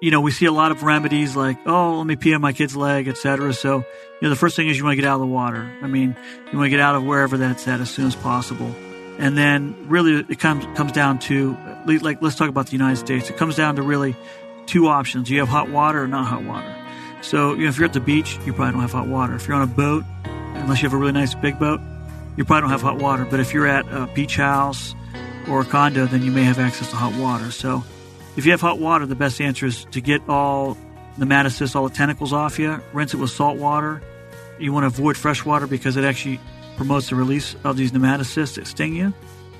you know, we see a lot of remedies like, oh, let me pee on my kid's leg, etc. So, you know, the first thing is you want to get out of the water. I mean, you want to get out of wherever that's at as soon as possible. And then really it comes comes down to like let's talk about the United States. It comes down to really two options. You have hot water or not hot water. So, you know, if you're at the beach, you probably don't have hot water. If you're on a boat, unless you have a really nice big boat, you probably don't have hot water. But if you're at a beach house or a condo, then you may have access to hot water. So, if you have hot water, the best answer is to get all the nematocysts, all the tentacles off you, rinse it with salt water. You want to avoid fresh water because it actually promotes the release of these nematocysts that sting you.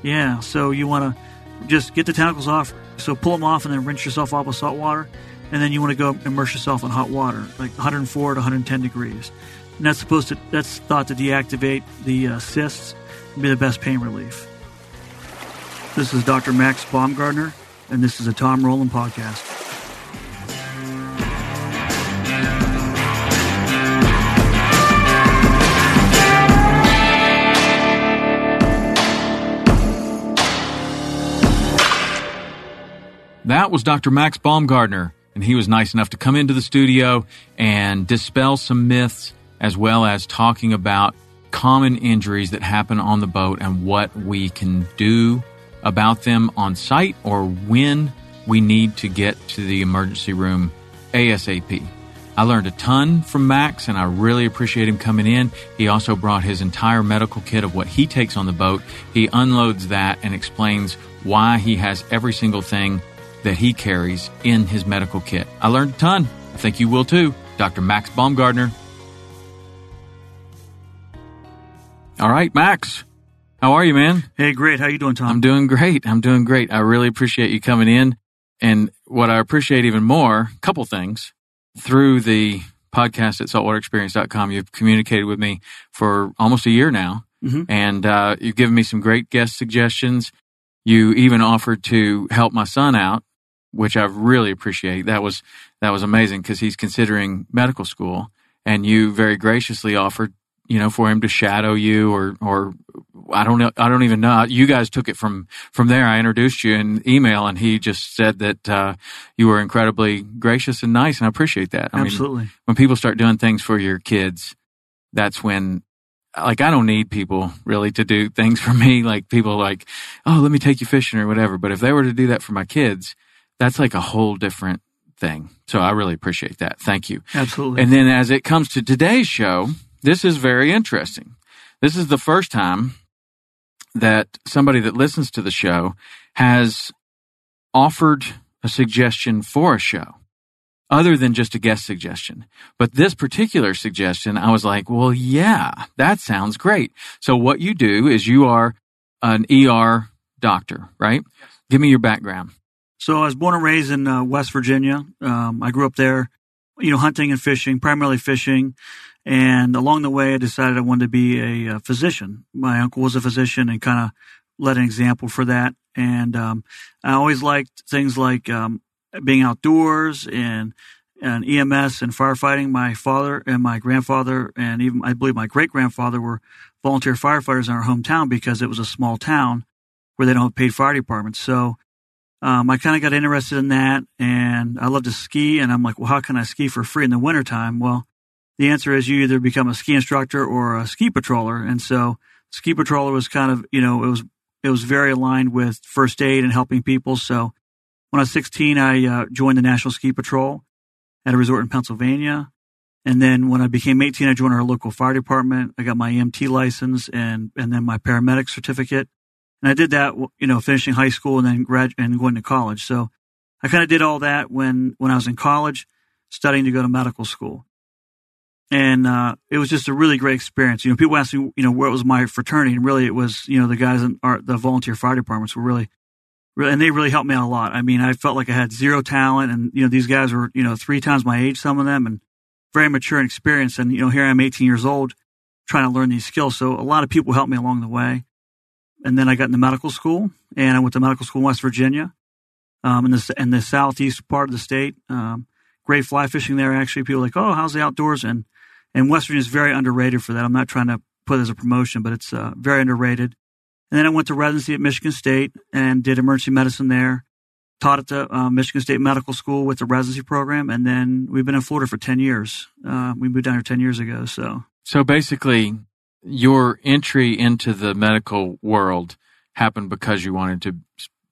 Yeah, so you want to just get the tentacles off. So pull them off and then rinse yourself off with salt water. And then you want to go immerse yourself in hot water, like 104 to 110 degrees. And that's supposed to, that's thought to deactivate the uh, cysts and be the best pain relief. This is Dr. Max Baumgartner and this is a Tom Rowland podcast. That was Dr. Max Baumgartner, and he was nice enough to come into the studio and dispel some myths as well as talking about common injuries that happen on the boat and what we can do about them on site or when we need to get to the emergency room ASAP. I learned a ton from Max and I really appreciate him coming in. He also brought his entire medical kit of what he takes on the boat. He unloads that and explains why he has every single thing that he carries in his medical kit. I learned a ton. I think you will too. Dr. Max Baumgartner. All right, Max. How are you, man? Hey, great. How you doing, Tom? I'm doing great. I'm doing great. I really appreciate you coming in. And what I appreciate even more, a couple things, through the podcast at saltwaterexperience.com, you've communicated with me for almost a year now. Mm-hmm. And uh, you've given me some great guest suggestions. You even offered to help my son out, which I really appreciate. That was that was amazing because he's considering medical school, and you very graciously offered you know, for him to shadow you or, or I don't know. I don't even know. You guys took it from, from there. I introduced you in email and he just said that, uh, you were incredibly gracious and nice. And I appreciate that. I Absolutely. Mean, when people start doing things for your kids, that's when, like, I don't need people really to do things for me. Like people like, oh, let me take you fishing or whatever. But if they were to do that for my kids, that's like a whole different thing. So I really appreciate that. Thank you. Absolutely. And then as it comes to today's show, this is very interesting. This is the first time that somebody that listens to the show has offered a suggestion for a show other than just a guest suggestion. But this particular suggestion, I was like, well, yeah, that sounds great. So what you do is you are an ER doctor, right? Yes. Give me your background. So I was born and raised in uh, West Virginia. Um, I grew up there, you know, hunting and fishing, primarily fishing. And along the way, I decided I wanted to be a, a physician. My uncle was a physician and kind of led an example for that. And um, I always liked things like um, being outdoors and and EMS and firefighting. My father and my grandfather and even I believe my great grandfather were volunteer firefighters in our hometown because it was a small town where they don't have paid fire departments. So um, I kind of got interested in that, and I love to ski. And I'm like, well, how can I ski for free in the wintertime? Well, the answer is you either become a ski instructor or a ski patroller. And so ski patroller was kind of, you know, it was, it was very aligned with first aid and helping people. So when I was 16, I uh, joined the National Ski Patrol at a resort in Pennsylvania. And then when I became 18, I joined our local fire department. I got my EMT license and, and then my paramedic certificate. And I did that, you know, finishing high school and then grad and going to college. So I kind of did all that when, when I was in college, studying to go to medical school. And, uh, it was just a really great experience. You know, people ask me, you know, where was my fraternity? And really it was, you know, the guys in our, the volunteer fire departments were really, really, and they really helped me out a lot. I mean, I felt like I had zero talent and, you know, these guys were, you know, three times my age, some of them, and very mature and experienced. And, you know, here I am 18 years old trying to learn these skills. So a lot of people helped me along the way. And then I got into medical school and I went to medical school in West Virginia, um, in the, in the southeast part of the state. Um, great fly fishing there. Actually, people like, Oh, how's the outdoors? And, and West Virginia is very underrated for that. I'm not trying to put it as a promotion, but it's, uh, very underrated. And then I went to residency at Michigan State and did emergency medicine there. Taught at the uh, Michigan State Medical School with the residency program, and then we've been in Florida for ten years. Uh, we moved down here ten years ago. So, so basically, your entry into the medical world happened because you wanted to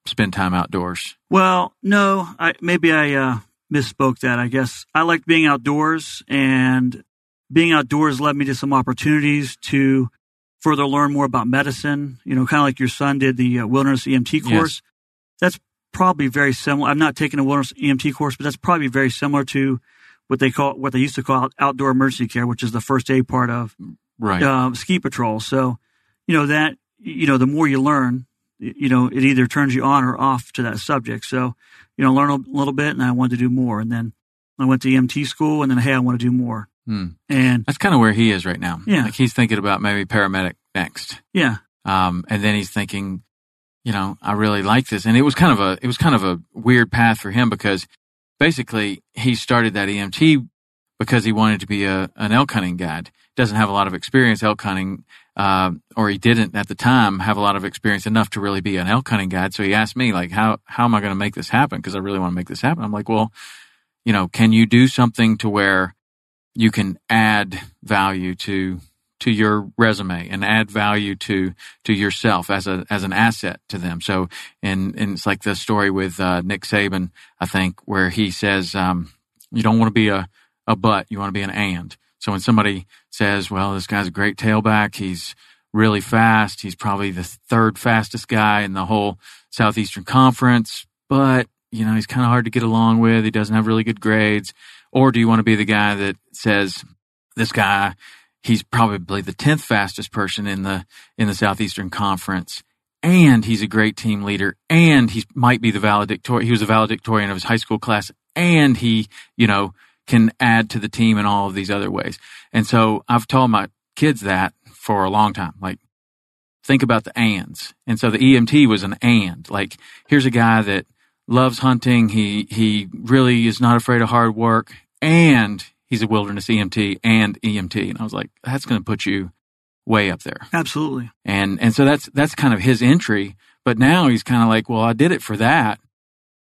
spend time outdoors. Well, no, I, maybe I uh, misspoke that. I guess I liked being outdoors, and being outdoors led me to some opportunities to further learn more about medicine. You know, kind of like your son did the uh, wilderness EMT course. Yes. That's probably very similar. I'm not taking a wilderness EMT course, but that's probably very similar to what they call what they used to call outdoor emergency care, which is the first aid part of right. uh, ski patrol. So, you know that you know the more you learn, you know it either turns you on or off to that subject. So, you know, learn a little bit, and I wanted to do more, and then I went to EMT school, and then hey, I want to do more. Hmm. And that's kind of where he is right now. Yeah. Like he's thinking about maybe paramedic next. Yeah. Um, and then he's thinking, you know, I really like this. And it was kind of a, it was kind of a weird path for him because basically he started that EMT because he wanted to be a, an elk hunting guide. Doesn't have a lot of experience elk hunting, uh, or he didn't at the time have a lot of experience enough to really be an elk hunting guide. So he asked me like, how, how am I going to make this happen? Cause I really want to make this happen. I'm like, well, you know, can you do something to where you can add value to to your resume and add value to to yourself as a as an asset to them. So, and and it's like the story with uh, Nick Saban, I think, where he says, um, you don't want to be a a but, you want to be an and. So when somebody says, well, this guy's a great tailback, he's really fast, he's probably the third fastest guy in the whole Southeastern Conference, but you know he's kind of hard to get along with. He doesn't have really good grades or do you want to be the guy that says, this guy, he's probably the 10th fastest person in the, in the Southeastern Conference. And he's a great team leader. And he might be the valedictorian. He was a valedictorian of his high school class. And he, you know, can add to the team in all of these other ways. And so I've told my kids that for a long time. Like, think about the ands. And so the EMT was an and. Like, here's a guy that loves hunting. He, he really is not afraid of hard work and he's a wilderness EMT and EMT. And I was like, that's going to put you way up there. Absolutely. And, and so that's, that's kind of his entry. But now he's kind of like, well, I did it for that,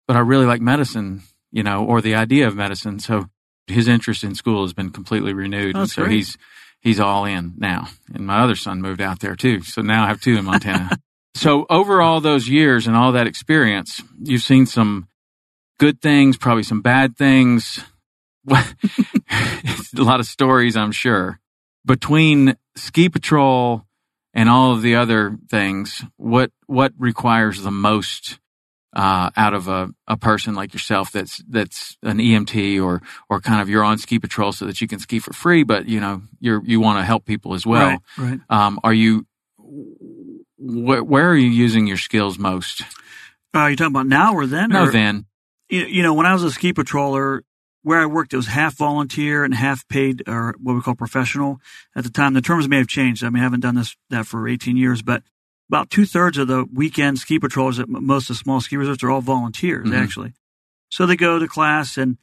but I really like medicine, you know, or the idea of medicine. So his interest in school has been completely renewed. Oh, and so great. he's, he's all in now. And my other son moved out there too. So now I have two in Montana. so over all those years and all that experience, you've seen some good things, probably some bad things a lot of stories, I'm sure. Between ski patrol and all of the other things, what what requires the most uh, out of a, a person like yourself that's that's an EMT or or kind of you're on ski patrol so that you can ski for free, but you know you're you want to help people as well. Right. right. Um, are you wh- where are you using your skills most? Uh, are you talking about now or then? No, or, then. You, you know, when I was a ski patroller, where I worked, it was half volunteer and half paid, or what we call professional. At the time, the terms may have changed. I mean, I haven't done this that for 18 years, but about two thirds of the weekend ski patrollers at most of the small ski resorts are all volunteers, Mhm. actually. So they go to class, and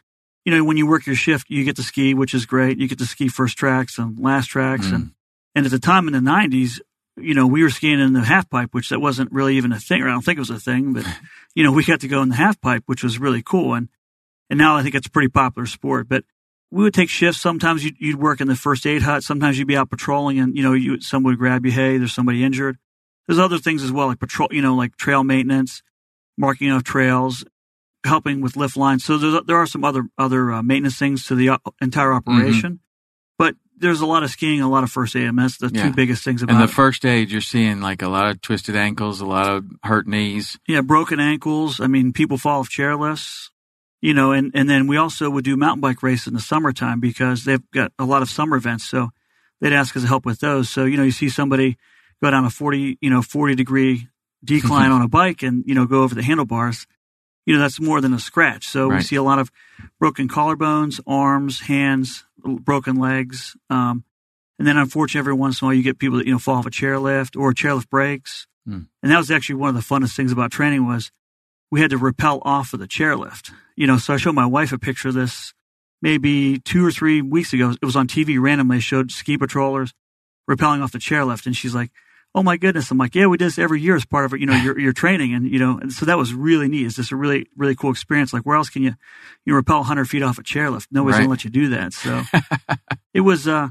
you know, when you work your shift, you get to ski, which is great. You get to ski first tracks and last tracks, Mhm. and and at the time in the 90s, you know, we were skiing in the half pipe, which that wasn't really even a thing, or I don't think it was a thing, but you know, we got to go in the half pipe, which was really cool. And and now I think it's a pretty popular sport. But we would take shifts. Sometimes you'd, you'd work in the first aid hut. Sometimes you'd be out patrolling, and you know, you someone would grab you. Hey, there's somebody injured. There's other things as well, like patrol, you know, like trail maintenance, marking of trails. helping with lift lines. So there, there are some other other uh, maintenance things to the uh, entire Mm-hmm. operation, but there's a lot of skiing, a lot of first aid. And that's the Yeah. two biggest things about And the it. first aid, you're seeing like a lot of twisted ankles, a lot of hurt knees. yeah, broken ankles. I mean, people fall off chairlifts. You know, and, and then we also would do mountain bike races in the summertime because they've got a lot of summer events. So they'd ask us to help with those. So, you know, you see somebody go down a 40, you know, 40 degree decline on a bike and, you know, go over the handlebars. You know, that's more than a scratch. So we see a lot of broken collarbones, arms, hands, broken legs. Um, and then unfortunately, every once in a while you get people that, you know, fall off a chairlift or a chairlift breaks. Hmm. And that was actually one of the funnest things about training was we had to rappel off of the chairlift. You know, so I showed my wife a picture of this maybe two or three weeks ago. It was on TV randomly. Showed ski patrollers rappelling off the chairlift, and she's like, "Oh my goodness!" I'm like, "Yeah, we do this every year as part of you know your your training." And you know, and so that was really neat. It's just a really really cool experience. Like, where else can you you rappel 100 feet off a chairlift? Nobody's Right. gonna let you do that. So it was uh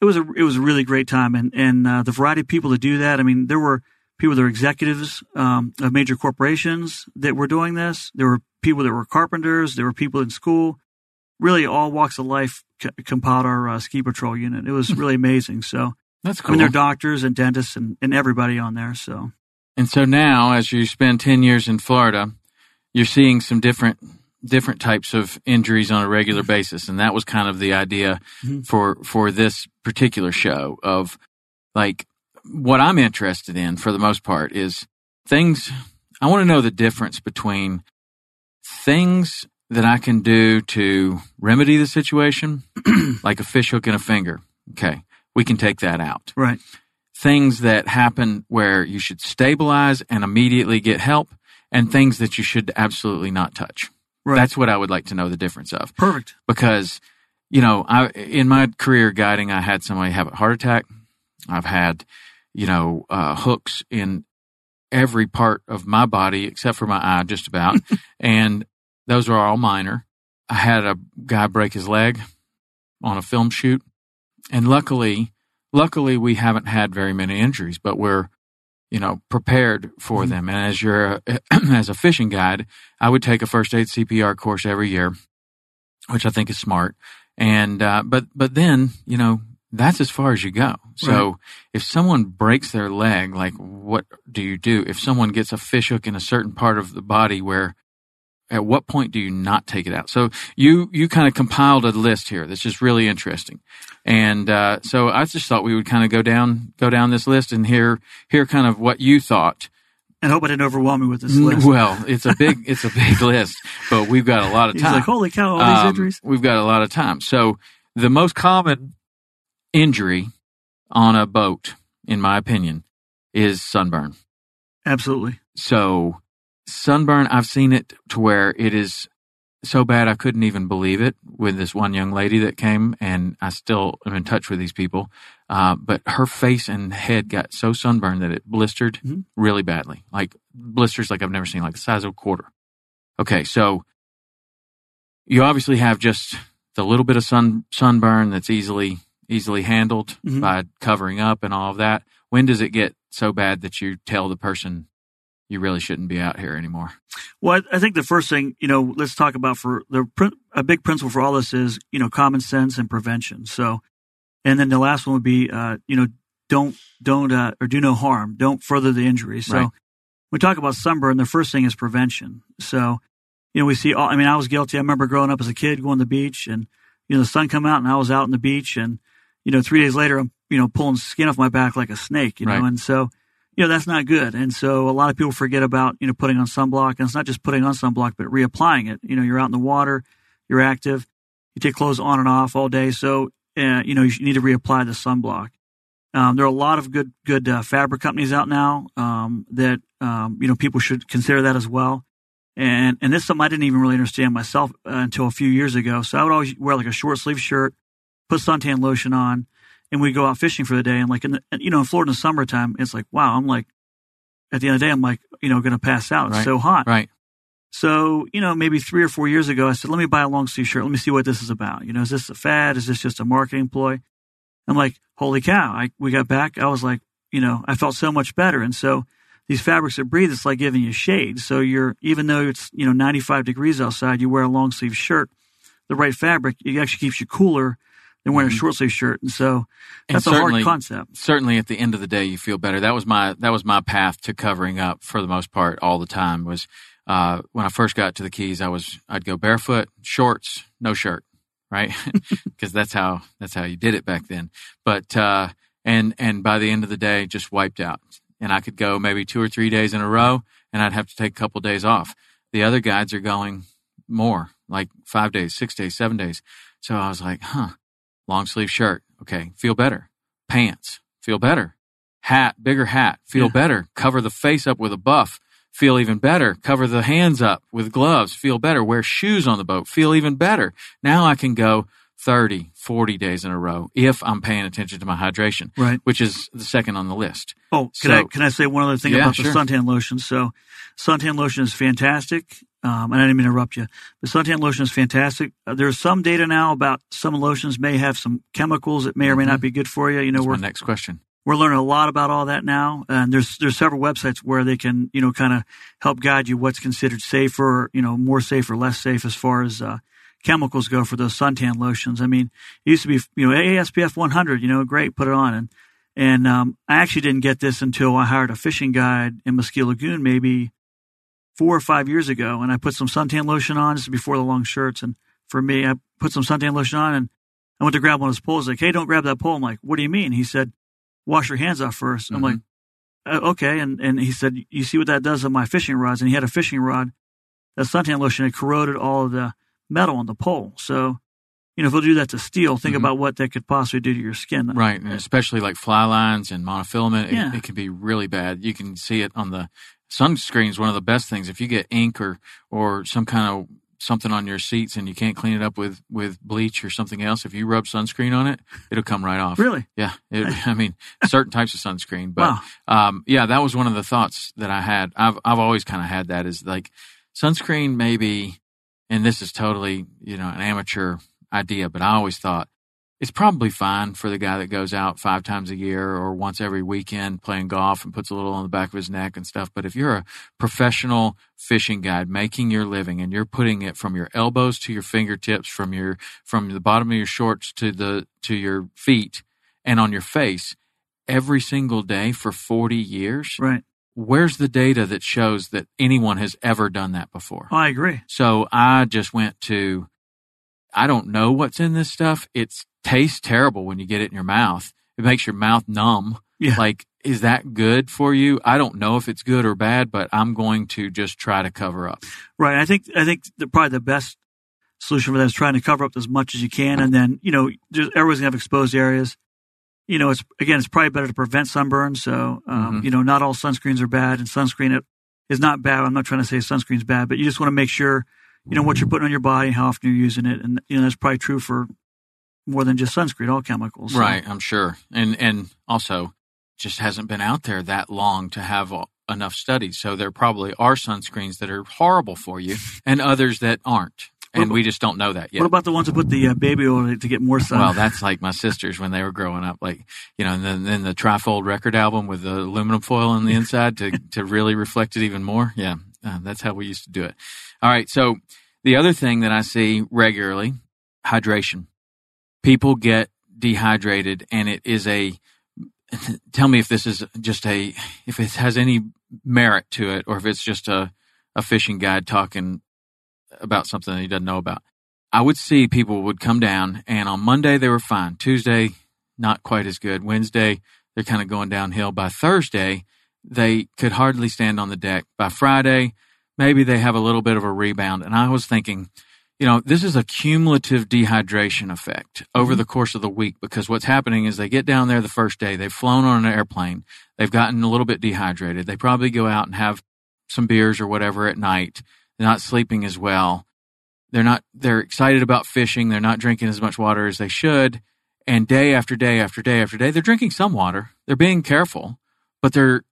it was a it was a really great time, and and uh, the variety of people to do that. I mean, there were people that were executives um, of major corporations that were doing this. There were people that were carpenters. There were people in school. Really, all walks of life c- compiled our uh, ski patrol unit. It was really amazing. So, That's cool. I mean, there are doctors and dentists and, and everybody on there. So, And so now, as you spend 10 years in Florida, you're seeing some different different types of injuries on a regular basis and that was kind of the idea Mhm. for for this particular show of like what I'm interested in for the most part is things I want to know the difference between things that I can do to remedy the situation like a fish hook in a finger. Okay. We can take that out right. things that happen where you should stabilize and immediately get help and things that you should absolutely not touch. Right. That's what I would like to know the difference of Perfect. because you know, I in my career guiding I had somebody have a heart attack. I've had, you know, uh, hooks in every part of my body except for my eye just about and those are all minor. I had a guy break his leg on a film shoot and luckily luckily we haven't had very many injuries but we're you know prepared for Mhm. them and as you're a, as a fishing guide i would take a first aid cpr course every year which i think is smart and uh, but but then you know that's as far as you go so Right. if someone breaks their leg like what do you do if someone gets a fish hook in a certain part of the body where at what point do you not take it out so you you kind of compiled a list here that's just really interesting and uh, so I just thought we would kind of go down go down this list and hear hear kind of what you thought. And hope I didn't overwhelm you with this Mm, list. Well, it's a big it's a big list, but we've got a lot of He's time. like, holy cow, all these Um, injuries. We've got a lot of time. So the most common injury on a boat, in my opinion, is sunburn. Absolutely. So sunburn, I've seen it to where it is so bad I couldn't even believe it with this one young lady that came, and I still am in touch with these people. Uh, but her face and head got so sunburned that it blistered Mhm. really badly, like blisters like I've never seen, like the size of a quarter. Okay, so you obviously have just the little bit of sun sunburn that's easily easily handled Mhm. by covering up and all of that. When does it get so bad that you tell the person you really shouldn't be out here anymore? Well, I I think the first thing, you know, let's talk about for the a big principle for all this is, you know, common sense and prevention. So, and then the last one would be, uh, you know, don't don't uh, or do no harm. Don't further the injury. So, Right. we talk about sunburn, the first thing is prevention. So, you know, we see. All, I mean, I was guilty. I remember growing up as a kid going to the beach, and you know, the sun come out, and I was out on the beach, and you know, three days later, I'm you know pulling skin off my back like a snake. You know, Right. and so you know that's not good. And so a lot of people forget about you know putting on sunblock. And it's not just putting on sunblock but reapplying it. You know you're out in the water you're active you take clothes on and off all day. So uh, you know you need to reapply the sunblock. Um, there are a lot of good good uh, fabric companies out now um, that um, you know people should consider that as well. And and this is something I didn't even really understand myself uh, until a few years ago. So I would always wear like a short sleeve shirt put suntan lotion on and we go out fishing for the day. And like in the, you know, in Florida in the summertime, it's like, wow, I'm like, at the end of the day, I'm like, you know, going to pass out. It's Right. so hot. Right. So, you know, maybe three or four years ago, I said, let me buy a long sleeve shirt. Let me see what this is about. You know, is this a fad? Is this just a marketing ploy? I'm like, holy cow. I, we got back. I was like, you know, I felt so much better. And so these fabrics that breathe, it's like giving you shade. So you're even though it's you know 95 degrees outside, you wear a long sleeve shirt, the right fabric, it actually keeps you cooler than wearing mm-hmm. a short sleeve shirt. And so that's and a hard concept. Certainly, at the end of the day, you feel better. That was my that was my path to covering up for the most part all the time. Was uh, when I first got to the Keys, I was I'd go barefoot, shorts, no shirt, right? Because that's how that's how you did it back then. But uh, and and by the end of the day, just wiped out. And I could go maybe two or three days in a row, and I'd have to take a couple days off. The other guides are going more, like five days, six days, seven days. So I was like, huh, long sleeve shirt, okay, feel better. Pants, feel better. Hat, bigger hat, feel yeah. better. Cover the face up with a buff, feel even better. Cover the hands up with gloves, feel better. Wear shoes on the boat, feel even better. Now I can go 30, 40 days in a row if I'm paying attention to my hydration, right. which is the second on the list. Oh, can so, I can I say one other thing yeah, about sure. the suntan lotion? So, suntan lotion is fantastic. Um, and I didn't mean to interrupt you. The suntan lotion is fantastic. Uh, there's some data now about some lotions may have some chemicals that may or may mm-hmm. not be good for you. You know, That's we're, next question. We're learning a lot about all that now, and there's there's several websites where they can you know kind of help guide you what's considered safer, you know, more safe or less safe as far as uh, chemicals go for those suntan lotions. I mean, it used to be, you know, ASPF 100, you know, great, put it on. And, and, um, I actually didn't get this until I hired a fishing guide in Mosquito Lagoon maybe four or five years ago. And I put some suntan lotion on just before the long shirts. And for me, I put some suntan lotion on and I went to grab one of his poles. Like, hey, don't grab that pole. I'm like, what do you mean? He said, wash your hands off 1st mm-hmm. I'm like, uh, okay. And, and he said, you see what that does on my fishing rods? And he had a fishing rod. That suntan lotion had corroded all of the metal on the pole. So, you know, if we'll do that to steel, think mm-hmm. about what that could possibly do to your skin. Right. And especially like fly lines and monofilament, it, yeah. it can be really bad. You can see it on the sunscreen is one of the best things. If you get ink or, or some kind of something on your seats and you can't clean it up with, with bleach or something else, if you rub sunscreen on it, it'll come right off. Really? Yeah. It, I mean, certain types of sunscreen, but, wow. um, yeah, that was one of the thoughts that I had. I've, I've always kind of had that is like sunscreen maybe and this is totally, you know, an amateur idea, but I always thought it's probably fine for the guy that goes out five times a year or once every weekend playing golf and puts a little on the back of his neck and stuff. But if you're a professional fishing guide making your living and you're putting it from your elbows to your fingertips, from your, from the bottom of your shorts to the, to your feet and on your face every single day for 40 years. Right where's the data that shows that anyone has ever done that before? I agree. So I just went to, I don't know what's in this stuff. It tastes terrible when you get it in your mouth. It makes your mouth numb. Yeah. Like, is that good for you? I don't know if it's good or bad, but I'm going to just try to cover up. Right. I think, I think the, probably the best solution for that is trying to cover up as much as you can. And then, you know, everyone's gonna have exposed areas you know, it's again, it's probably better to prevent sunburn. So, um, mm-hmm. you know, not all sunscreens are bad, and sunscreen is not bad. I'm not trying to say sunscreen's bad, but you just want to make sure, you know, what you're putting on your body, and how often you're using it, and you know, that's probably true for more than just sunscreen, all chemicals. So. Right, I'm sure, and and also just hasn't been out there that long to have enough studies. So there probably are sunscreens that are horrible for you, and others that aren't and we just don't know that yet. What about the ones that put the uh, baby oil to get more sun? Well, that's like my sisters when they were growing up, like you know, and then, then the trifold record album with the aluminum foil on the inside to to really reflect it even more. Yeah, uh, that's how we used to do it. All right, so the other thing that I see regularly, hydration. People get dehydrated, and it is a. Tell me if this is just a if it has any merit to it, or if it's just a a fishing guide talking about something he doesn't know about. I would see people would come down and on Monday they were fine. Tuesday, not quite as good. Wednesday, they're kind of going downhill. By Thursday, they could hardly stand on the deck. By Friday, maybe they have a little bit of a rebound. And I was thinking, you know, this is a cumulative dehydration effect over mm-hmm. the course of the week because what's happening is they get down there the first day, they've flown on an airplane, they've gotten a little bit dehydrated. They probably go out and have some beers or whatever at night they're not sleeping as well. They're not, they're excited about fishing. They're not drinking as much water as they should. And day after day after day after day, they're drinking some water. They're being careful, but they're,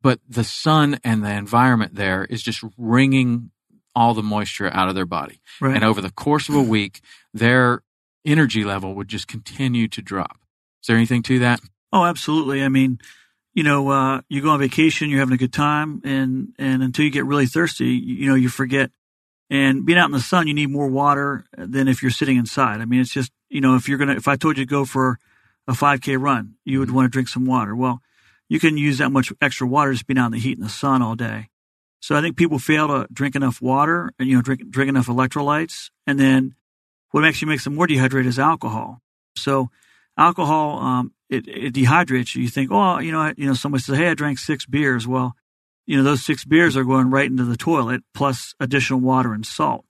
but the sun and the environment there is just wringing all the moisture out of their body. Right. And over the course of a week, their energy level would just continue to drop. Is there anything to that? Oh, absolutely. I mean, you know, uh, you go on vacation, you're having a good time, and and until you get really thirsty, you, you know, you forget. And being out in the sun, you need more water than if you're sitting inside. I mean, it's just you know, if you're gonna, if I told you to go for a 5K run, you would want to drink some water. Well, you can use that much extra water just being out in the heat in the sun all day. So I think people fail to drink enough water and you know drink drink enough electrolytes, and then what actually makes them more dehydrated is alcohol. So alcohol um, it, it dehydrates you. You think, oh, you know, you know, somebody says, hey, I drank six beers. Well, you know, those six beers are going right into the toilet plus additional water and salt.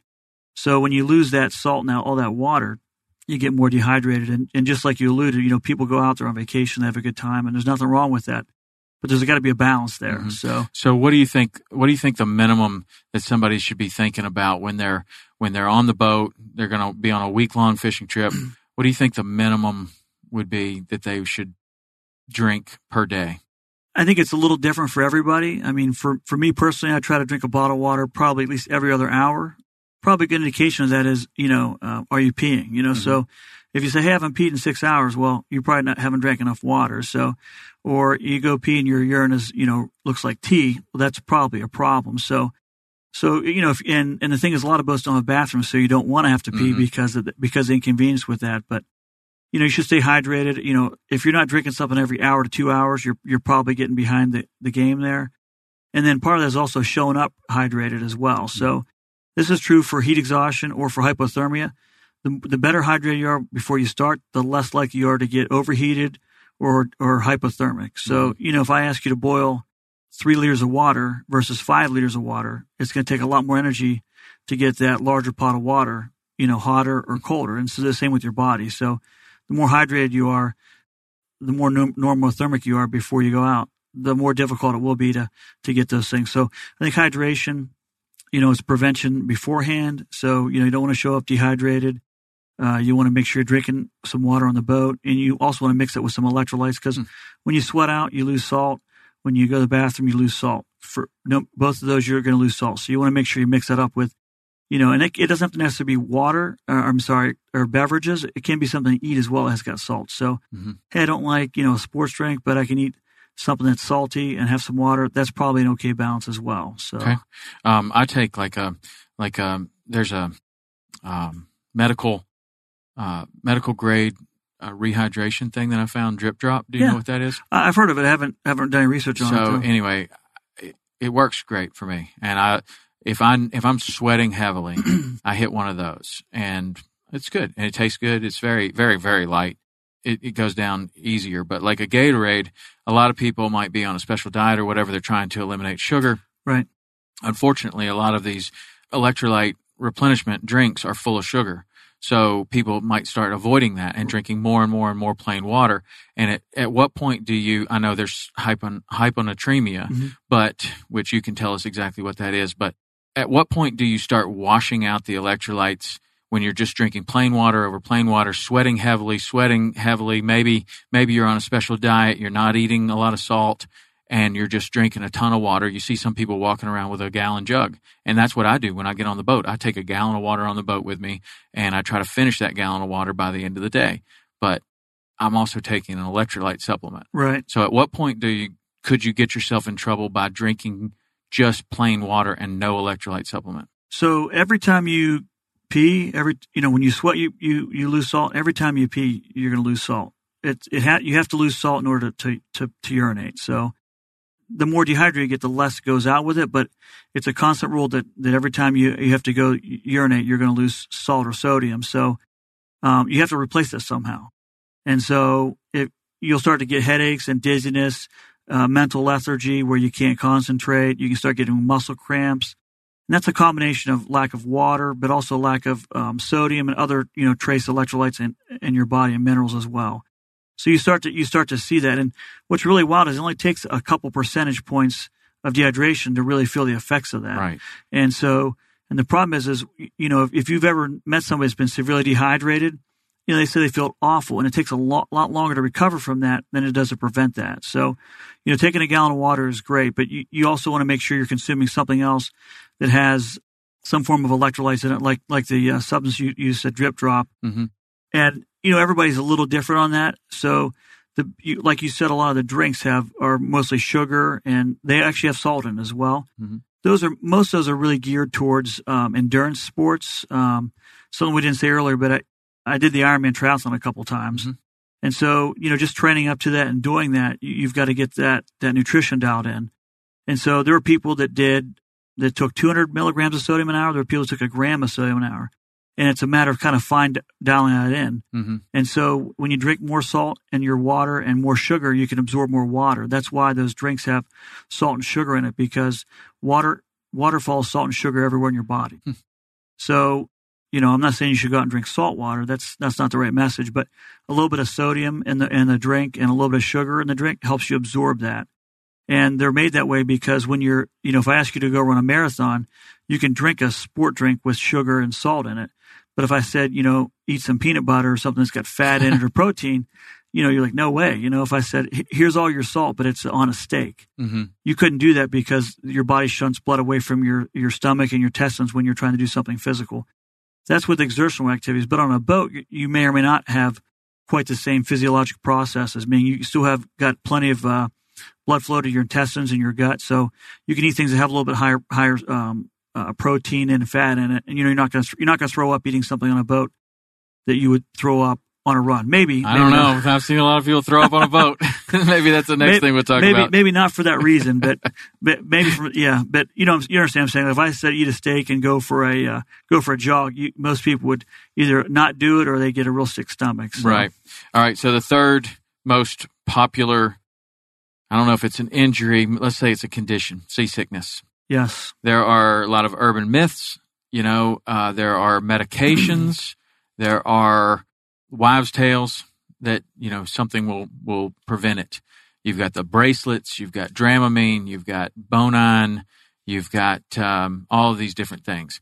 So when you lose that salt now, all that water, you get more dehydrated. And, and just like you alluded, you know, people go out there on vacation, they have a good time, and there's nothing wrong with that. But there's got to be a balance there. Mm-hmm. So, so what do you think? What do you think the minimum that somebody should be thinking about when they're when they're on the boat? They're going to be on a week long fishing trip. what do you think the minimum would be that they should drink per day? I think it's a little different for everybody. I mean, for, for me personally, I try to drink a bottle of water probably at least every other hour. Probably a good indication of that is, you know, uh, are you peeing? You know, mm-hmm. so if you say, hey, I haven't peed in six hours, well, you probably not haven't drank enough water. So, or you go pee and your urine is, you know, looks like tea. Well, that's probably a problem. So, so you know, if, and and the thing is, a lot of boats don't have bathrooms, so you don't want to have to pee mm-hmm. because of the, because of the inconvenience with that. But you know, you should stay hydrated. You know, if you're not drinking something every hour to two hours, you're you're probably getting behind the, the game there. And then part of that is also showing up hydrated as well. So this is true for heat exhaustion or for hypothermia. The, the better hydrated you are before you start, the less likely you are to get overheated or or hypothermic. So, you know, if I ask you to boil three liters of water versus five liters of water, it's going to take a lot more energy to get that larger pot of water, you know, hotter or colder. And so the same with your body. So the more hydrated you are, the more normothermic you are before you go out, the more difficult it will be to, to get those things. So I think hydration, you know, is prevention beforehand. So, you know, you don't want to show up dehydrated. Uh, you want to make sure you're drinking some water on the boat, and you also want to mix it with some electrolytes because mm. when you sweat out, you lose salt. When you go to the bathroom, you lose salt. For no, both of those, you're going to lose salt. So you want to make sure you mix that up with you know, and it, it, doesn't have to necessarily be water. Or, I'm sorry, or beverages. It can be something to eat as well It has got salt. So, mm-hmm. hey, I don't like you know a sports drink, but I can eat something that's salty and have some water. That's probably an okay balance as well. So, okay. um, I take like a like a there's a um, medical uh, medical grade uh, rehydration thing that I found, Drip Drop. Do you yeah. know what that is? I've heard of it. I haven't haven't done any research on so, it. So anyway, it, it works great for me, and I if I'm if I'm sweating heavily, I hit one of those, and it's good, and it tastes good. It's very very very light. It, it goes down easier, but like a Gatorade, a lot of people might be on a special diet or whatever. They're trying to eliminate sugar. Right. Unfortunately, a lot of these electrolyte replenishment drinks are full of sugar. So people might start avoiding that and drinking more and more and more plain water. And at, at what point do you, I know there's hypon, hyponatremia, mm-hmm. but, which you can tell us exactly what that is, but at what point do you start washing out the electrolytes when you're just drinking plain water over plain water, sweating heavily, sweating heavily? Maybe maybe you're on a special diet, you're not eating a lot of salt, and you're just drinking a ton of water. You see some people walking around with a gallon jug, and that's what I do when I get on the boat. I take a gallon of water on the boat with me, and I try to finish that gallon of water by the end of the day. But I'm also taking an electrolyte supplement. Right. So at what point do you could you get yourself in trouble by drinking just plain water and no electrolyte supplement. So every time you pee, every you know when you sweat, you you you lose salt. Every time you pee, you're going to lose salt. It it ha- you have to lose salt in order to, to to urinate. So the more dehydrated you get, the less goes out with it. But it's a constant rule that that every time you you have to go urinate, you're going to lose salt or sodium. So um, you have to replace that somehow. And so it, you'll start to get headaches and dizziness uh, mental lethargy where you can't concentrate. You can start getting muscle cramps. And that's a combination of lack of water, but also lack of um, sodium and other, you know, trace electrolytes in, in your body and minerals as well. So you start to you start to see that. And what's really wild is it only takes a couple percentage points of dehydration to really feel the effects of that. Right. And so, and the problem is, is you know, if, if you've ever met somebody that's been severely dehydrated, you know, they say they feel awful, and it takes a lot, lot longer to recover from that than it does to prevent that. So, you know, taking a gallon of water is great, but you, you also want to make sure you're consuming something else that has some form of electrolytes in it, like like the uh, substance you, you said, drip drop. Mm-hmm. And you know, everybody's a little different on that. So the you, like you said, a lot of the drinks have are mostly sugar, and they actually have salt in as well. Mhm. Those are most of those are really geared towards um, endurance sports. Um, something we didn't say earlier, but I, I did the Ironman triathlon a couple times, Mhm. and so you know just training up to that and doing that, you, you've got to get that that nutrition dialed in. And so there were people that did that took 200 milligrams of sodium an hour. There were people that took a gram of sodium an hour, and it's a matter of kind of fine dialing that in. hmm And so when you drink more salt in your water and more sugar, you can absorb more water. That's why those drinks have salt and sugar in it because water water follows salt and sugar everywhere in your body. Hmm. So, you know, I'm not saying you should go out and drink salt water. That's that's not the right message, but a little bit of sodium in the in the drink and a little bit of sugar in the drink helps you absorb that. And they're made that way because when you're, you know, if I ask you to go run a marathon, you can drink a sport drink with sugar and salt in it. But if I said, you know, eat some peanut butter or something that's got fat in it or protein, you know, you're like, no way. You know, if I said, here's all your salt, but it's on a steak, hmm you couldn't do that because your body shunts blood away from your, your stomach and your intestines when you're trying to do something physical. That's with exertional activities. But on a boat, you- you may or may not have quite the same physiologic processes, meaning you still have got plenty of uh, blood flow to your intestines and your gut. So you can eat things that have a little bit higher, higher um, uh, protein and fat in it. And, you know, you're not going to, you're not going to throw up eating something on a boat that you would throw up on a run. Maybe. I maybe don't not. know. I've seen a lot of people throw up on a boat. maybe that's the next May- thing we'll talk maybe, about. Maybe not for that reason, but, but maybe for, yeah, but you know, you understand what I'm saying. If I said eat a steak and go for a, uh, go for a jog, you, most people would either not do it or they get a real sick stomach. So, Right. All right. So the third most popular, I don't know if it's an injury. Let's say it's a condition, seasickness. Yes. There are a lot of urban myths. You know, uh, there are medications. there are wives' tales that you know something will will prevent it. You've got the bracelets. You've got Dramamine. You've got Bonine. You've got um, all of these different things.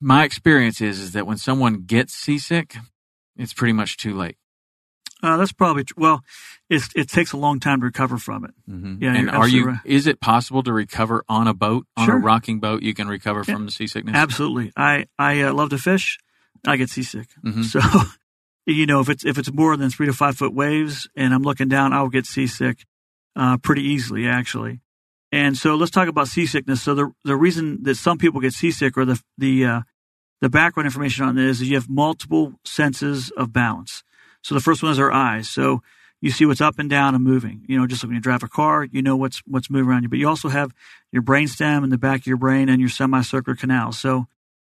My experience is is that when someone gets seasick, it's pretty much too late. Uh, that's probably, tr- well, it's, it takes a long time to recover from it. Mm-hmm. Yeah, and you're you? right. Is it possible to recover on a boat, on Sure. a rocking boat? You can recover Yeah. from the seasickness. Absolutely. I, I uh, love to fish. I get seasick. Mhm. So, you know, if it's, if it's more than three to five foot waves and I'm looking down, I'll get seasick, uh, pretty easily actually. And so let's talk about seasickness. So the, the reason that some people get seasick or the, the, uh, the background information on this is you have multiple senses of balance. So the first one is our eyes. So you see what's up and down and moving. You know, just like when you drive a car, you know what's what's moving around you. But you also have your brainstem in the back of your brain and your semicircular canal. So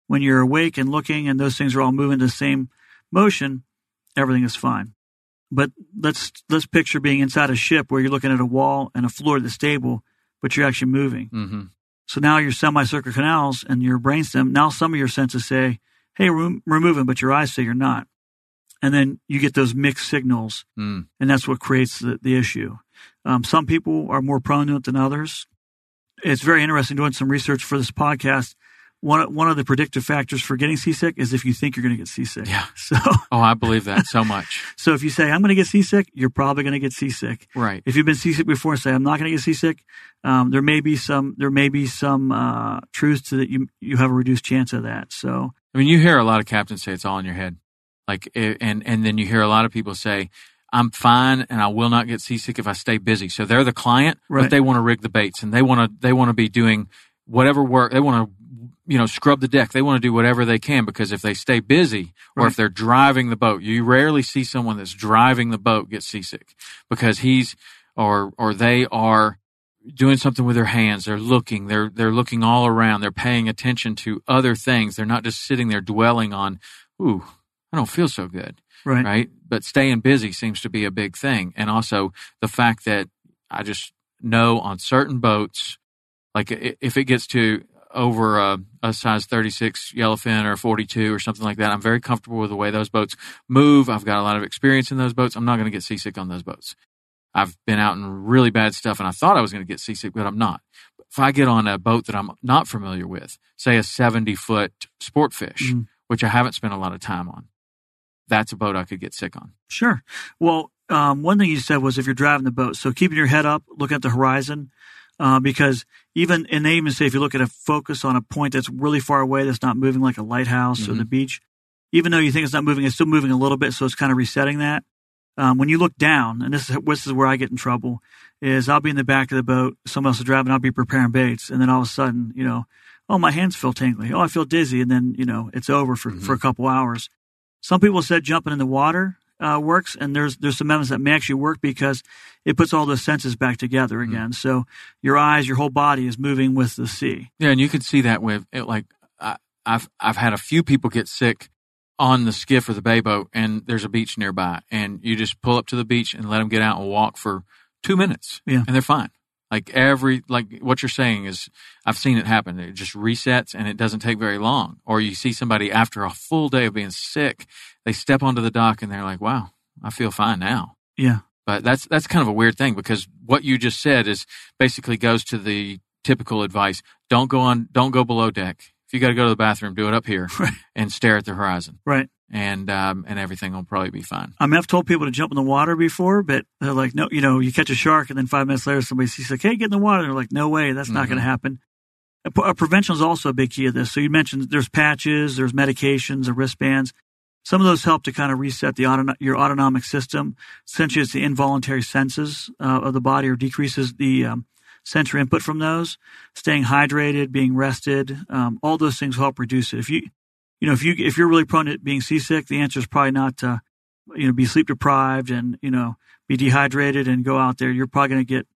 when you're awake and looking and those things are all moving the same motion, everything is fine. But let's let's picture being inside a ship where you're looking at a wall and a floor that's stable, but you're actually moving. Mm-hmm. So now your semicircular canals and your brainstem, now some of your senses say, hey, we're, we're moving, but your eyes say you're not. And then you get those mixed signals, Mm. and that's what creates the, the issue. Um, some people are more prone to it than others. It's very interesting doing some research for this podcast. One, one of the predictive factors for getting seasick is if you think you're going to get seasick. Yeah. So, Oh, I believe that so much. so if you say, I'm going to get seasick, you're probably going to get seasick Right. if you've been seasick before and say I'm not going to get seasick, um, there may be some there may be some uh, truth to that you you have a reduced chance of that. So I mean, you hear a lot of captains say it's all in your head, like, eh, and and then you hear a lot of people say, "I'm fine and I will not get seasick if I stay busy." So they're the client, Right. but they want to rig the baits and they want to they want to be doing whatever work they want to, you know, scrub the deck. They want to do whatever they can because if they stay busy or Right. if they're driving the boat, you rarely see someone that's driving the boat get seasick because he's or or they are doing something with their hands. They're looking. They're they're looking all around. They're paying attention to other things. They're not just sitting there dwelling on, "Ooh, I don't feel so good." right, Right? But staying busy seems to be a big thing. And also the fact that I just know on certain boats, like if it gets to over a, a size 36 yellowfin or 42 or something like that, I'm very comfortable with the way those boats move. I've got a lot of experience in those boats. I'm not going to get seasick on those boats. I've been out in really bad stuff and I thought I was going to get seasick, but I'm not. If I get on a boat that I'm not familiar with, say a 70 foot sport fish, Mhm. which I haven't spent a lot of time on, that's a boat I could get sick on. sure. Well, um, one thing you said was if you're driving the boat, so keeping your head up, looking at the horizon, uh, because even and they even say if you look at a focus on a point that's really far away, that's not moving like a lighthouse or Mhm. the beach, even though you think it's not moving, it's still moving a little bit, so it's kind of resetting that. um, when you look down, and this is this is where I get in trouble, is I'll be in the back of the boat, someone else is driving, I'll be preparing baits, and then all of a sudden, you know, oh my hands feel tingly, oh I feel dizzy, and then you know it's over for Mhm. for a couple hours. Some people said jumping in the water uh, works, and there's there's some evidence that may actually work because it puts all the senses back together Mm-hmm. again. So your eyes, your whole body is moving with the sea. Yeah, and you can see that with it, like I, I've I've had a few people get sick on the skiff or the bay boat, and there's a beach nearby, and you just pull up to the beach and let them get out and walk for two minutes, Yeah. and they're fine. Like every like what you're saying is, I've seen it happen. It just resets, and it doesn't take very long. Or you see somebody after a full day of being sick, they step onto the dock and they're like, "Wow, I feel fine now." Yeah, But that's that's kind of a weird thing because what you just said is basically goes to the typical advice: don't go on, don't go below deck. If you got to go to the bathroom, do it up here Right. and stare at the horizon, right. And um, and everything will probably be fine. I mean, I've told people to jump in the water before, but they're like, no, you know, you catch a shark and then five minutes later somebody sees like, hey, get in the water. And They're like, no way, that's not Mhm. going to happen. Uh, pre- Prevention is also a big key of this. So you mentioned there's patches, there's medications, or wristbands. Some of those help to kind of reset the your autonomic system. Essentially, it's the involuntary senses uh, of the body, or decreases the um, sensory input from those. Staying hydrated, being rested, um, all those things help reduce it. If you, you know, if you if you're really prone to being seasick, the answer is probably not to, you know, be sleep deprived and you know be dehydrated and go out there. You're probably going to get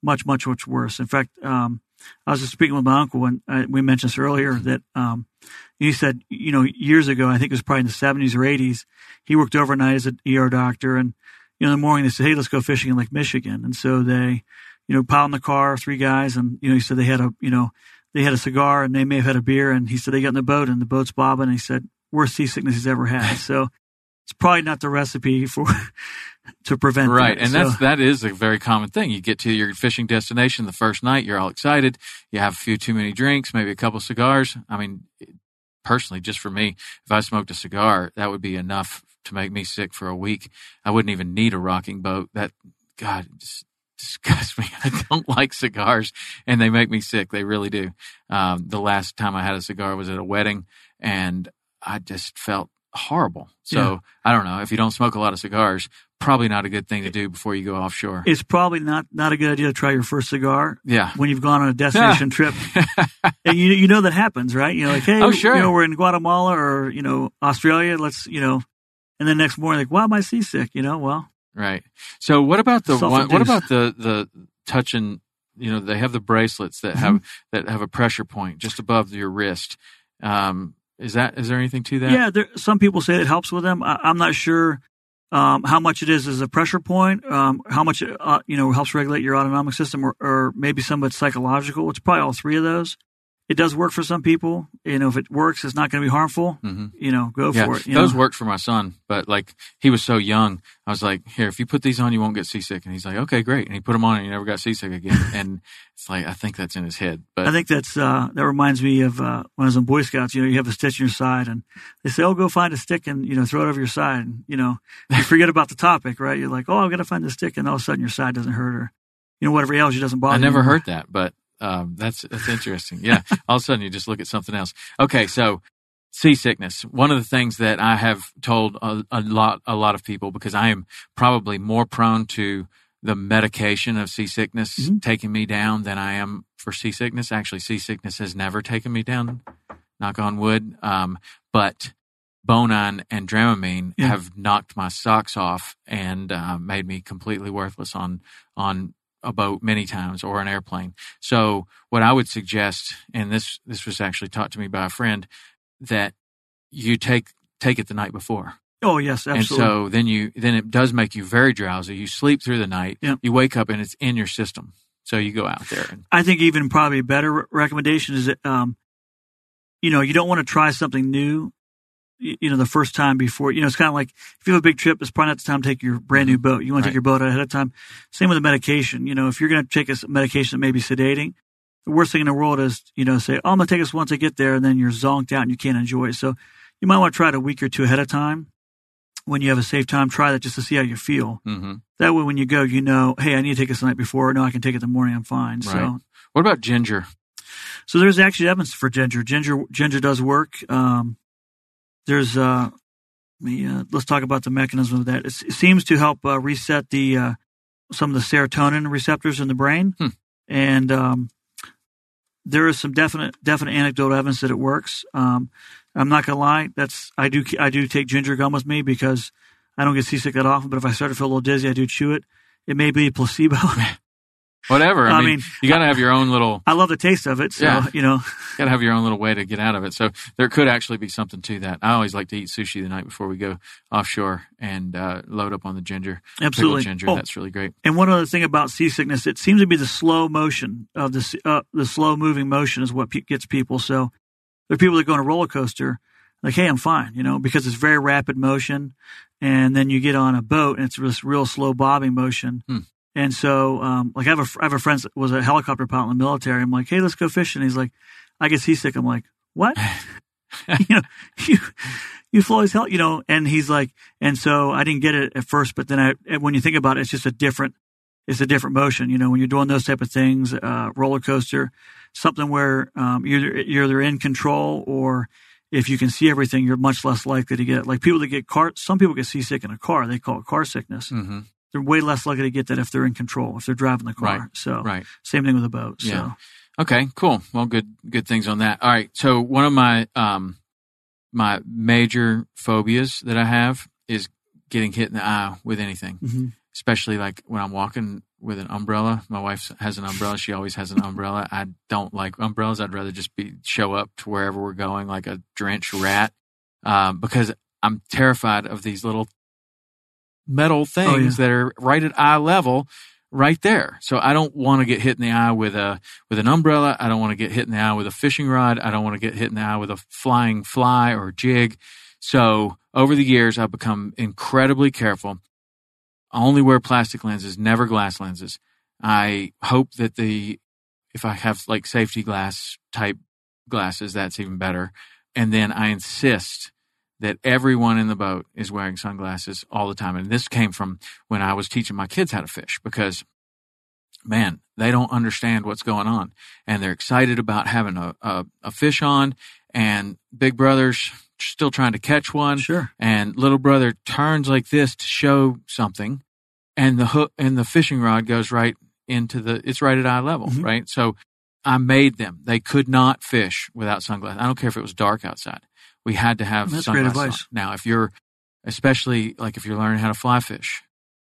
much much much worse. In fact, um, I was just speaking with my uncle and uh, we mentioned this earlier that um, he said, you know, years ago, I think it was probably in the 70s or 80s, he worked overnight as an ER doctor. And, you know, in the morning they said, hey, let's go fishing in Lake Michigan. And so they, you know, piled in the car, three guys. And, you know, he said they had a, you know, they had a cigar and they may have had a beer. And he said they got in the boat and the boat's bobbing. And he said, worst seasickness he's ever had. So it's probably not the recipe for, to prevent Right, that. and So- that's that is a very common thing. You get to your fishing destination the first night, you're all excited. You have a few too many drinks, maybe a couple cigars. I mean, personally, just for me, if I smoked a cigar, that would be enough to make me sick for a week. I wouldn't even need a rocking boat. That God just disgusts me. I don't like cigars, and they make me sick. They really do. Um, the last time I had a cigar was at a wedding, and I just felt horrible. So Yeah. I don't know. If you don't smoke a lot of cigars, probably not a good thing to do before you go offshore. it's probably not, not a good idea to try your first cigar yeah. when you've gone on a destination trip. And you you know that happens, right? You know, like, hey, Oh, sure. you know, we're in Guatemala or, you know, Australia, let's, you know, and then next morning, like, why am I seasick? You know, well, Right. So what about the one, what about the the touching? You know, they have the bracelets that have that have a pressure point just above your wrist. Um, is that is there anything to that? yeah, there, some people say it helps with them. I, I'm not sure um, how much it is as a pressure point, um, how much, it, uh, you know, helps regulate your autonomic system or, or maybe some of it's psychological. It's probably all three of those. It does work for some people. You know, if it works, it's not going to be harmful. hmm You know, go Yeah, for it. you those know? worked for my son, but like he was so young, I was like, "Here, if you put these on, you won't get seasick." And he's like, "Okay, great." And he put them on, and he never got seasick again. and it's like I think that's in his head, but I think that's uh, that reminds me of uh, when I was in Boy Scouts. You know, you have a stitch in your side, and they say, "Oh, go find a stick and you know throw it over your side." And, you know, you forget about the topic, right? You're like, "Oh, I'm gonna find the stick," and all of a sudden your side doesn't hurt, or you know whatever ails you doesn't bother. I never heard that, but um, that's that's interesting. Yeah, all of a sudden you just look at something else. Okay, so seasickness. One of the things that I have told a, a lot a lot of people because I am probably more prone to the medication of seasickness Mhm. taking me down than I am for seasickness. Actually, seasickness has never taken me down. Knock on wood. Um, but Bonine and Dramamine Yeah. have knocked my socks off and uh, made me completely worthless on on a boat many times or an airplane. So what I would suggest, and this this was actually taught to me by a friend, that you take take it the night before. Oh yes, absolutely. And so then you then it does make you very drowsy. You sleep through the night. Yep. You wake up and it's in your system. So you go out there and I think even probably a better recommendation is that um, you know you don't want to try something new. You know, the first time before you know it's kind of like if you have a big trip, it's probably not the time to take your brand new boat. You want to Right. take your boat ahead of time. Same with the medication. You know, if you're going to take a medication that may be sedating, the worst thing in the world is you know say, "Oh, I'm going to take this once I get there," and then you're zonked out and you can't enjoy it. So you might want to try it a week or two ahead of time. When you have a safe time, try that just to see how you feel. hmm That way, when you go, you know, hey, I need to take this the night before. No, I can take it in the morning. I'm fine. Right. So What about ginger? so there's actually evidence for ginger. Ginger ginger does work. Um, there's uh, me, uh, let's talk about the mechanism of that. It, it seems to help uh, reset the uh, some of the serotonin receptors in the brain, Hmm. and um, there is some definite definite anecdotal evidence that it works. Um, I'm not gonna lie, that's I do I do take ginger gum with me because I don't get seasick that often. But if I start to feel a little dizzy, I do chew it. It may be a placebo. Whatever. I, I mean, mean, you got to have your own little, I love the taste of it, so Yeah. you know. got to have your own little way to get out of it. So there could actually be something to that. I always like to eat sushi the night before we go offshore and uh, load up on the ginger, Absolutely. ginger. Oh. That's really great. And one other thing about seasickness, it seems to be the slow motion of the uh, the slow moving motion is what pe- gets people. So there are people that go on a roller coaster, like, hey, I'm fine, you know, because it's very rapid motion, and then you get on a boat and it's this real slow bobbing motion. Hmm. And so, um, like, I have a have a friend that was a helicopter pilot in the military. I'm like, hey, let's go fishing. He's like, I get seasick. I'm like, what? you know, you you fly as hell, you know. And he's like, and so I didn't get it at first, but then I, when you think about it, it's just a different, it's a different motion. You know, when you're doing those type of things, uh, roller coaster, something where um, you're you're either in control or if you can see everything, you're much less likely to get like people that get car. Some people get seasick in a car. They call it car sickness. hmm They're way less likely to get that if they're in control, if they're driving the car. Right, So Right. same thing with a boat. So Yeah. Okay, cool. Well, good, good things on that. All right. So one of my, um, my major phobias that I have is getting hit in the eye with anything, Mhm. especially like when I'm walking with an umbrella. My wife has an umbrella. She always has an umbrella. I don't like umbrellas. I'd rather just be show up to wherever we're going like a drenched rat, um, because I'm terrified of these little metal oh, things that are right at eye level right there. So I don't want to get hit in the eye with a with an umbrella. I don't want to get hit in the eye with a fishing rod. I don't want to get hit in the eye with a flying fly or jig. So over the years, I've become incredibly careful. I only wear plastic lenses, never glass lenses. I hope that the if I have like safety glass type glasses, that's even better. And then I insist that everyone in the boat is wearing sunglasses all the time. And this came from when I was teaching my kids how to fish because man, they don't understand what's going on. And they're excited about having a, a, a fish on. And big brother's still trying to catch one. Sure. and little brother turns like this to show something. And the hook and the fishing rod goes right into the it's right at eye level Mhm. right? So i made them. They could not fish without sunglasses. I don't care if it was dark outside we had to have That's great sunglasses on. advice. now if you're especially like if you're learning how to fly fish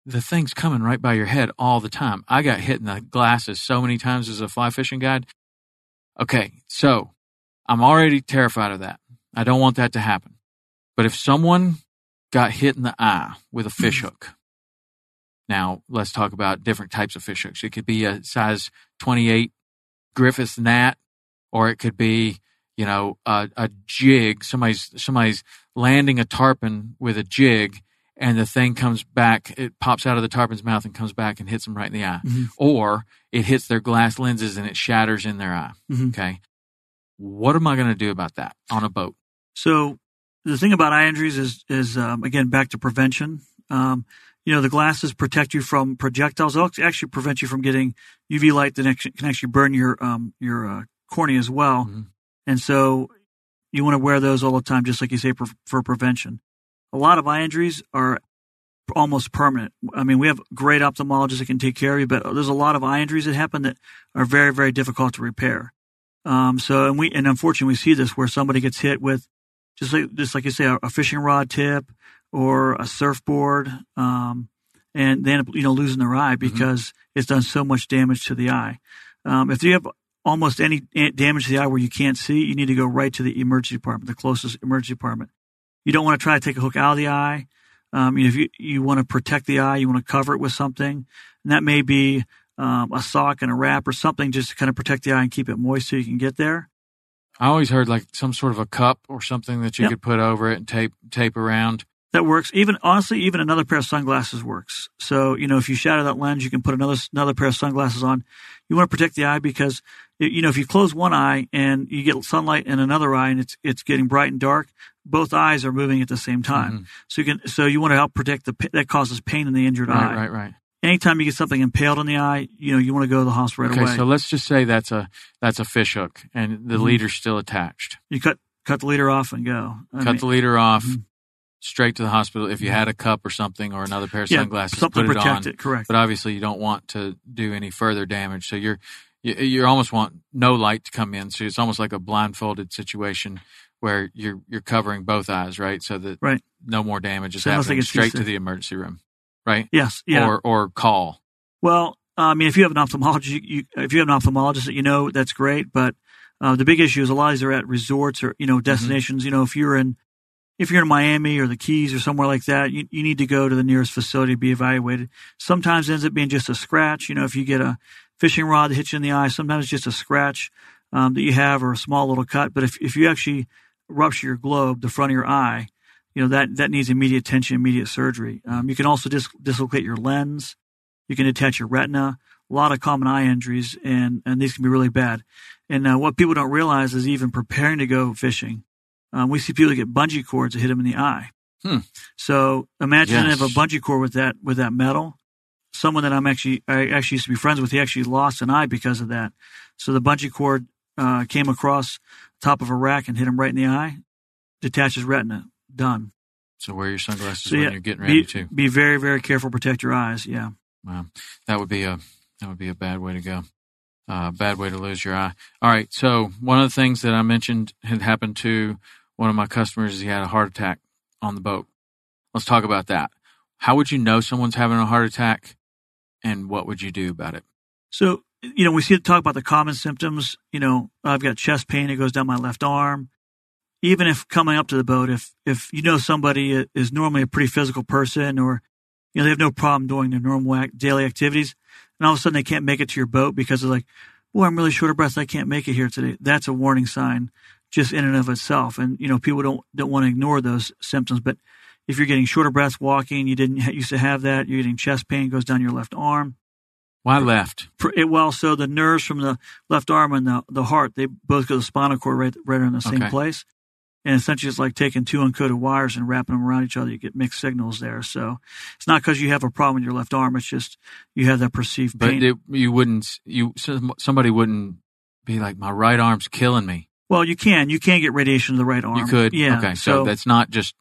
the thing's coming right by your head all the time i got hit in the glasses so many times as a fly fishing guide okay so i'm already terrified of that i don't want that to happen but if someone got hit in the eye with a fish mm-hmm. hook, now let's talk about different types of fish hooks. It could be a size 28 Griffith gnat, or it could be, you know, a, a jig. Somebody's, somebody's landing a tarpon with a jig and the thing comes back, it pops out of the tarpon's mouth and comes back and hits them right in the eye. Mhm. Or it hits their glass lenses and it shatters in their eye. Mhm. Okay. What am I going to do about that on a boat? So the thing about eye injuries is is um, again back to prevention. Um, you know the glasses protect you from projectiles. They'll actually prevent you from getting UV light that can actually burn your um, your uh, cornea as well. Mhm. And so you want to wear those all the time, just like you say for, for prevention. A lot of eye injuries are almost permanent. I mean, we have great ophthalmologists that can take care of you, but there's a lot of eye injuries that happen that are very, very difficult to repair. Um, so, and we, and unfortunately, we see this where somebody gets hit with just like, just like you say, a, a fishing rod tip or a surfboard, um, and they end up, you know, losing their eye because it's done so much damage to the eye. Um, if you have almost any damage to the eye where you can't see, you need to go right to the emergency department, the closest emergency department. You don't want to try to take a hook out of the eye. Um, you know, if you, you want to protect the eye, you want to cover it with something, and that may be um, a sock and a wrap or something just to kind of protect the eye and keep it moist so you can get there. I always heard like some sort of a cup or something that you Yep. could put over it and tape tape around. That works. Even honestly, even another pair of sunglasses works. So you know, if you shatter that lens, you can put another another pair of sunglasses on. You want to protect the eye because you know if you close one eye and you get sunlight in another eye and it's it's getting bright and dark, both eyes are moving at the same time. Mhm. So you can so you want to help protect the that causes pain in the injured Right, eye. right, right. Anytime you get something impaled in the eye, you know you want to go to the hospital right okay, away. so let's just say that's a that's a fish hook and the Mhm. leader's still attached. you cut cut the leader off and go. I Cut mean, the leader off. Mhm. Straight to the hospital. If you had a cup or something or another pair of yeah, sunglasses, something put it protect on. it. Correct. But obviously, you don't want to do any further damage. So you're you, you almost want no light to come in. So it's almost like a blindfolded situation where you're you're covering both eyes, right? So that Right. no more damage is So happening straight to the emergency room, right? yes. Yeah. Or or call. Well, I mean, if you have an ophthalmologist, you, you, if you have an ophthalmologist that you know, that's great. But uh, the big issue is a lot of these are at resorts or you know destinations. You know, if you're in if you're in Miami or the Keys or somewhere like that, you, you need to go to the nearest facility to be evaluated. Sometimes it ends up being just a scratch. You know, if you get a fishing rod that hits you in the eye, sometimes it's just a scratch um, that you have or a small little cut. But if if you actually rupture your globe, the front of your eye, you know that that needs immediate attention, immediate surgery. Um, you can also dis- dislocate your lens. You can detach your retina. A lot of common eye injuries, and and these can be really bad. And uh, what people don't realize is even preparing to go fishing, um, we see people get bungee cords that hit them in the eye. Hmm. So imagine Yes. if a bungee cord with that with that metal. Someone that I'm actually I actually used to be friends with, he actually lost an eye because of that. So the bungee cord uh, came across top of a rack and hit him right in the eye, detached his retina. Done. So wear your sunglasses So when you're getting ready be, to. be very very careful. Protect your eyes. Yeah. Wow, that would be a that would be a bad way to go. Uh, bad way to lose your eye. All right. So one of the things that I mentioned had happened to one of my customers he had a heart attack on the boat. Let's talk about that. How would you know someone's having a heart attack, and what would you do about it? So, you know, we see talk about the common symptoms. You know, I've got chest pain. It goes down my left arm. Even if coming up to the boat, if, if you know somebody is normally a pretty physical person or, you know, they have no problem doing their normal ac- daily activities and all of a sudden they can't make it to your boat because they're like, boy, I'm really short of breath. I can't make it here today. That's a warning sign just in and of itself. And, you know, people don't, don't want to ignore those symptoms, but if you're getting shorter of breath walking, you didn't used to have that, you're getting chest pain, goes down your left arm. Why left? It, well, so the nerves from the left arm and the, the heart, they both go to the spinal cord right, right in the same Okay. place. And essentially, it's like taking two uncoated wires and wrapping them around each other. You get mixed signals there. So it's not because you have a problem with your left arm. It's just you have that perceived But pain. it, you wouldn't. You somebody wouldn't be like, my right arm's killing me. Well, you can. You can get radiation to the right arm. You could. Yeah. Okay. So, that's not just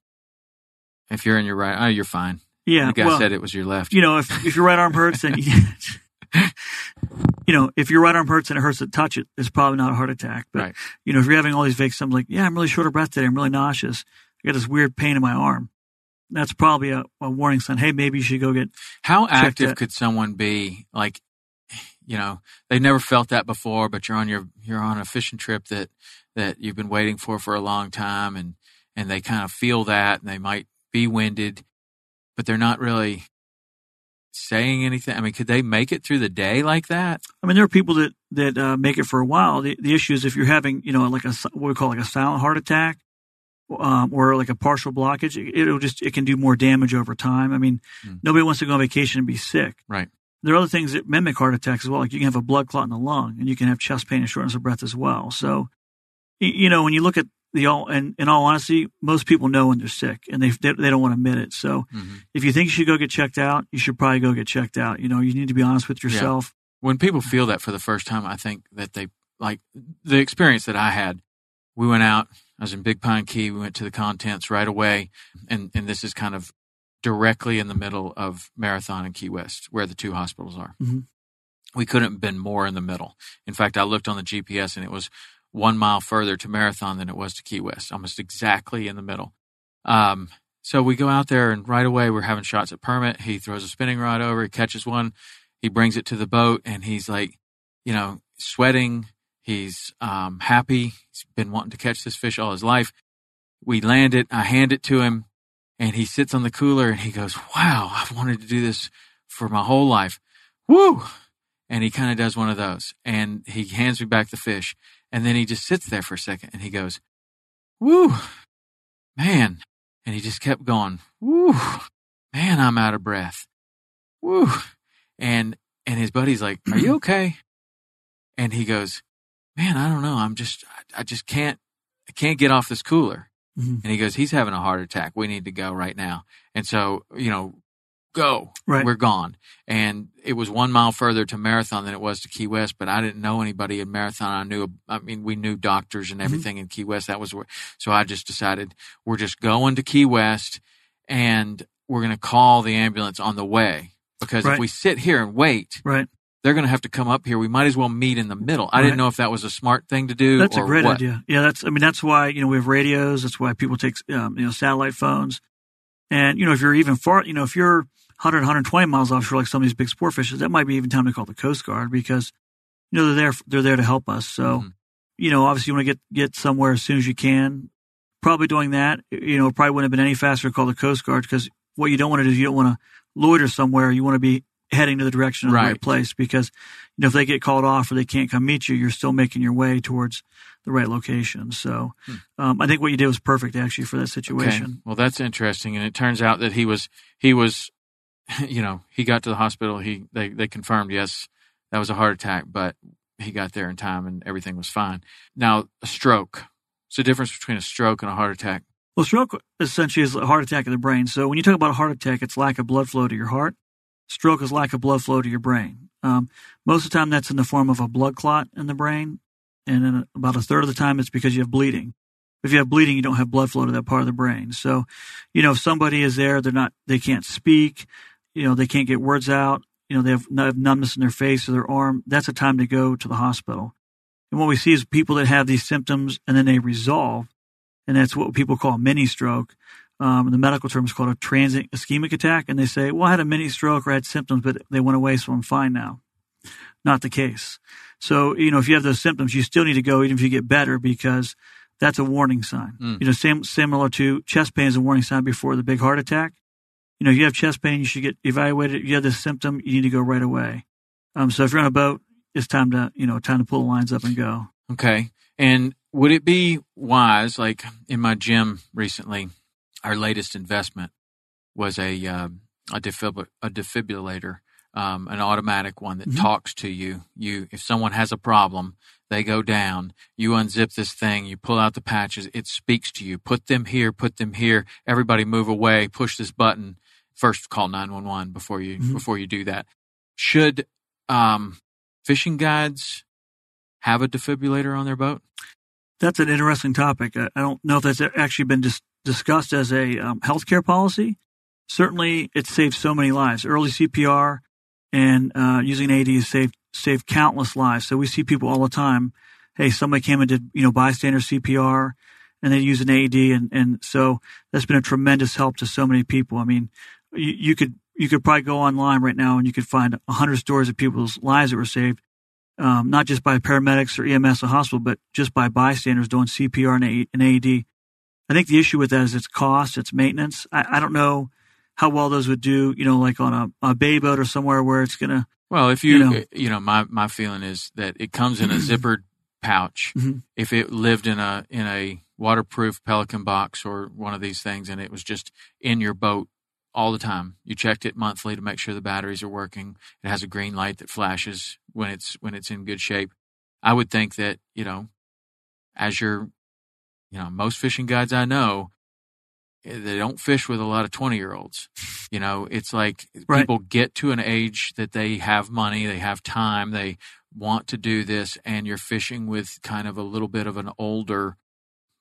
if you're in your right. Oh, you're fine. yeah. the guy well, said it was your left. you know, if, if your right arm hurts, then you know, if your right arm hurts and it hurts to touch it, it's probably not a heart attack. But Right. you know, if you're having all these vague symptoms, like, yeah, I'm really short of breath today, I'm really nauseous, I got this weird pain in my arm. That's probably a, a warning sign. Hey, maybe you should go get. How active could someone be? Like, you know, they've never felt that before, but you're on your you're on a fishing trip that that you've been waiting for for a long time, and and they kind of feel that, and they might be winded, but they're not really saying anything. I mean, could they make it through the day like that? I mean, there are people that that uh, make it for a while. The, the issue is if you're having, you know, like a what we call like a silent heart attack, um, or like a partial blockage, it, it'll just it can do more damage over time. I mean, Hmm. nobody wants to go on vacation and be sick. Right. There are other things that mimic heart attacks as well. Like you can have a blood clot in the lung, and you can have chest pain and shortness of breath as well. So, you know, when you look at the all, and in all honesty, most people know when they're sick, and they they, they don't want to admit it. So, hmm if you think you should go get checked out, you should probably go get checked out. You know, you need to be honest with Yeah. yourself. When people feel that for the first time, I think that they like the experience that I had. We went out. I was in Big Pine Key. We went to the contents right away, and and this is kind of directly in the middle of Marathon and Key West, where the two hospitals are. Mhm. We couldn't have been more in the middle. In fact, I looked on the GPS, and it was one mile further to Marathon than it was to Key West, almost exactly in the middle. Um, so we go out there, and right away we're having shots at Permit. He throws a spinning rod over, he catches one, he brings it to the boat, and he's like, you know, sweating. He's um, happy. He's been wanting to catch this fish all his life. We land it. I hand it to him, and he sits on the cooler and he goes, "Wow, I've wanted to do this for my whole life." Woo! And he kind of does one of those, and he hands me back the fish, and then he just sits there for a second, and he goes, "Woo, man!" And he just kept going, "Woo, man, I'm out of breath." Woo, and and his buddy's like, "Are you okay?" And he goes, "Man, I don't know. I'm just, I, I just can't, I can't get off this cooler." Mhm. And he goes, "He's having a heart attack. We need to go right now." And so, you know, go. Right. We're gone. And it was one mile further to Marathon than it was to Key West, but I didn't know anybody in Marathon. I knew, I mean, we knew doctors and everything in Key West. That was where, so I just decided we're just going to Key West and we're going to call the ambulance on the way because Right. if we sit here and wait, Right. They're going to have to come up here. We might as well meet in the middle. I Right. didn't know if that was a smart thing to do. That's a great what. idea. Yeah, that's. I mean, that's why you know we have radios. That's why people take um, you know satellite phones. And you know, if you're even far, you know, if you're 100, 120 miles offshore, like some of these big sport fishers, that might be even time to call the Coast Guard because you know they're there. They're there to help us. So Mhm. you know, obviously, you want to get get somewhere as soon as you can. Probably doing that, you know, probably wouldn't have been any faster to call the Coast Guard because what you don't want to do is you don't want to loiter somewhere. You want to be heading to the direction of the Right. right place because you know if they get called off or they can't come meet you, you're still making your way towards the right location. So um, I think what you did was perfect actually for that Okay. situation. Well, that's interesting, and it turns out that he was he was, you know, he got to the hospital. He they they confirmed yes that was a heart attack, but he got there in time and everything was fine. Now a stroke. What's the difference between a stroke and a heart attack? Well, stroke essentially is a heart attack of the brain. So when you talk about a heart attack, it's lack of blood flow to your heart. Stroke is lack of blood flow to your brain. Um, most of the time, that's in the form of a blood clot in the brain, and then about a third of the time, it's because you have bleeding. If you have bleeding, you don't have blood flow to that part of the brain. So, you know, if somebody is there, they're not, they can't speak, you know, they can't get words out, you know, they have, have numbness in their face or their arm. That's a time to go to the hospital. And what we see is people that have these symptoms and then they resolve and that's what people call mini stroke. Um, the medical term is called a transient ischemic attack, and they say, "Well, I had a mini stroke or I had symptoms, but they went away, so I'm fine now." Not the case. So, you know, if you have those symptoms, you still need to go, even if you get better, because that's a warning sign. Mm. You know, same similar to chest pain is a warning sign before the big heart attack. You know, if you have chest pain, you should get evaluated. If you have this symptom, you need to go right away. Um, so if you're on a boat, it's time to, you know, time to pull the lines up and go. Okay. And would it be wise, like in my gym recently, our latest investment was a uh, a, defib- a defibrillator, um, an automatic one that Mhm. talks to you. You, if someone has a problem, they go down. You unzip this thing. You pull out the patches. It speaks to you. Put them here. Put them here. Everybody move away. Push this button. First, call nine one one before you Mhm. before you do that. Should um, fishing guides have a defibrillator on their boat? That's an interesting topic. I, don't know if that's actually been dis- discussed as a um, healthcare policy. Certainly, it saves so many lives. Early CPR and uh, using has saved saved countless lives. So we see people all the time. Hey, somebody came and did you know bystander CPR, and they use an AED, and and so that's been a tremendous help to so many people. I mean, you, you could you could probably go online right now and you could find hundred stories of people's lives that were saved um, not just by paramedics or EMS or hospital, but just by bystanders doing CPR and AED. I think the issue with that is its cost, its maintenance. I, I don't know how well those would do, you know, like on a, a bay boat or somewhere where it's going to, Well, if you, You you know. know, my, my feeling is that it comes in a zippered pouch. Mhm. If it lived in a, in a waterproof Pelican box or one of these things and it was just in your boat all the time, you checked it monthly to make sure the batteries are working. It has a green light that flashes when it's, when it's in good shape. I would think that, you know, as you're, you know, most fishing guides I know, eh, they don't fish with a lot of 20 year olds. You know, it's like Right. people get to an age that they have money, they have time, they want to do this, and you're fishing with kind of a little bit of an older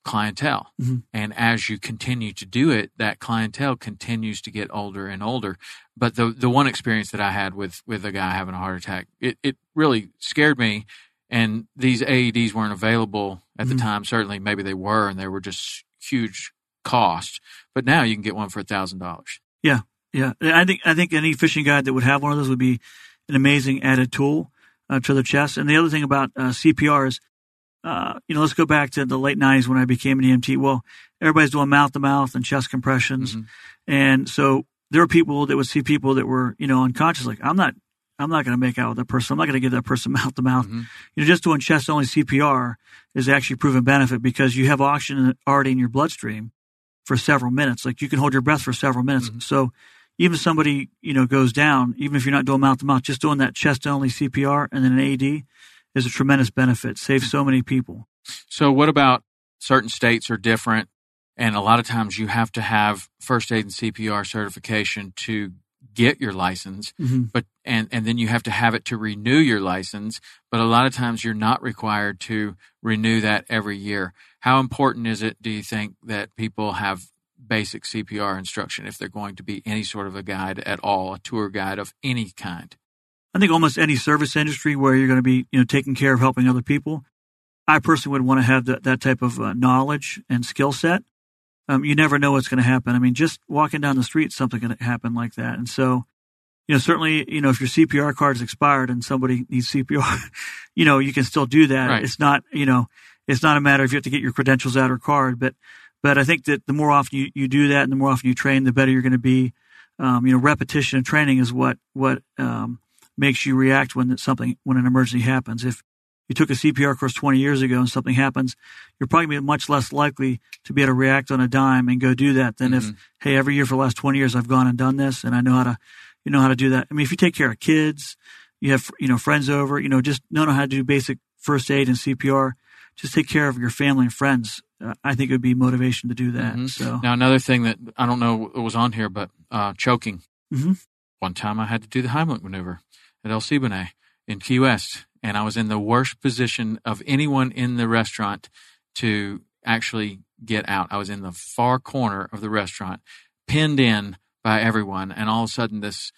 clientele. Mhm. And as you continue to do it, that clientele continues to get older and older. But the the one experience that I had with with a guy having a heart attack, it, it really scared me. And these AEDs weren't available at the Mhm. time. Certainly, maybe they were, and they were just huge cost. But now you can get one for a thousand dollars. yeah. Yeah. I think, I think any fishing guide that would have one of those would be an amazing added tool uh, to their chest. And the other thing about uh, CPR is, uh, you know, let's go back to the late nineties when I became an EMT. Well, everybody's doing mouth to mouth and chest compressions. Mhm. And so there were people that would see people that were, you know, unconscious. Like, I'm not, I'm not going to make out with that person. I'm not going to give that person mouth to mouth. Mhm. You know, just doing chest only CPR is actually proven benefit because you have oxygen already in your bloodstream for several minutes. Like you can hold your breath for several minutes. Mhm. So even if somebody, you know, goes down, even if you're not doing mouth to mouth, just doing that chest only CPR and then an AED is a tremendous benefit. Saves so many people. So, what about certain states are different, and a lot of times you have to have first aid and CPR certification to get your license, Mm-hmm. but and and then you have to have it to renew your license. But a lot of times you're not required to renew that every year. How important is it? Do you think that people have basic CPR instruction if they're going to be any sort of a guide at all, a tour guide of any kind? I think almost any service industry where you're going to be, you know, taking care of helping other people, I personally would want to have that, that type of uh, knowledge and skill set. Um, you never know what's going to happen. I mean, just walking down the street, something to happen like that. And so, you know, certainly, you know, if your CPR card is expired and somebody needs CPR, you know, you can still do that. Right. It's not, you know, it's not a matter of you have to get your credentials out or card, but, but I think that the more often you, you do that and the more often you train, the better you're going to be. Um, you know, repetition and training is what, what, um, makes you react when something, when an emergency happens. If you took a CPR course 20 years ago and something happens, you're probably much less likely to be able to react on a dime and go do that than if, Mhm. hey, every year for the last 20 years, I've gone and done this and I know how to, you know how to do that. I mean, if you take care of kids, you have, you know, friends over, you know, just know how to do basic first aid and CPR, just take care of your family and friends. Uh, I think it would be motivation to do that. Mhm. So, Now, another thing that I don't know what was on here, but uh, choking. Mhm. One time I had to do the Heimlich maneuver at El Siboney in Key West, and I was in the worst position of anyone in the restaurant to actually get out. I was in the far corner of the restaurant, pinned in by everyone, and all of a sudden this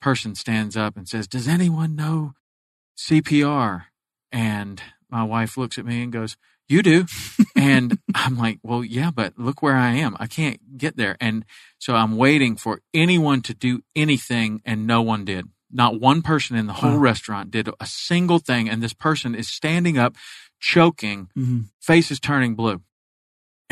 person stands up and says, Does anyone know CPR? And my wife looks at me and goes, You do. and I'm like, Well, yeah, but look where I am. I can't get there. And so I'm waiting for anyone to do anything, and no one did. Not one person in the whole Wow. restaurant did a single thing. And this person is standing up, choking, mhm. face is turning blue.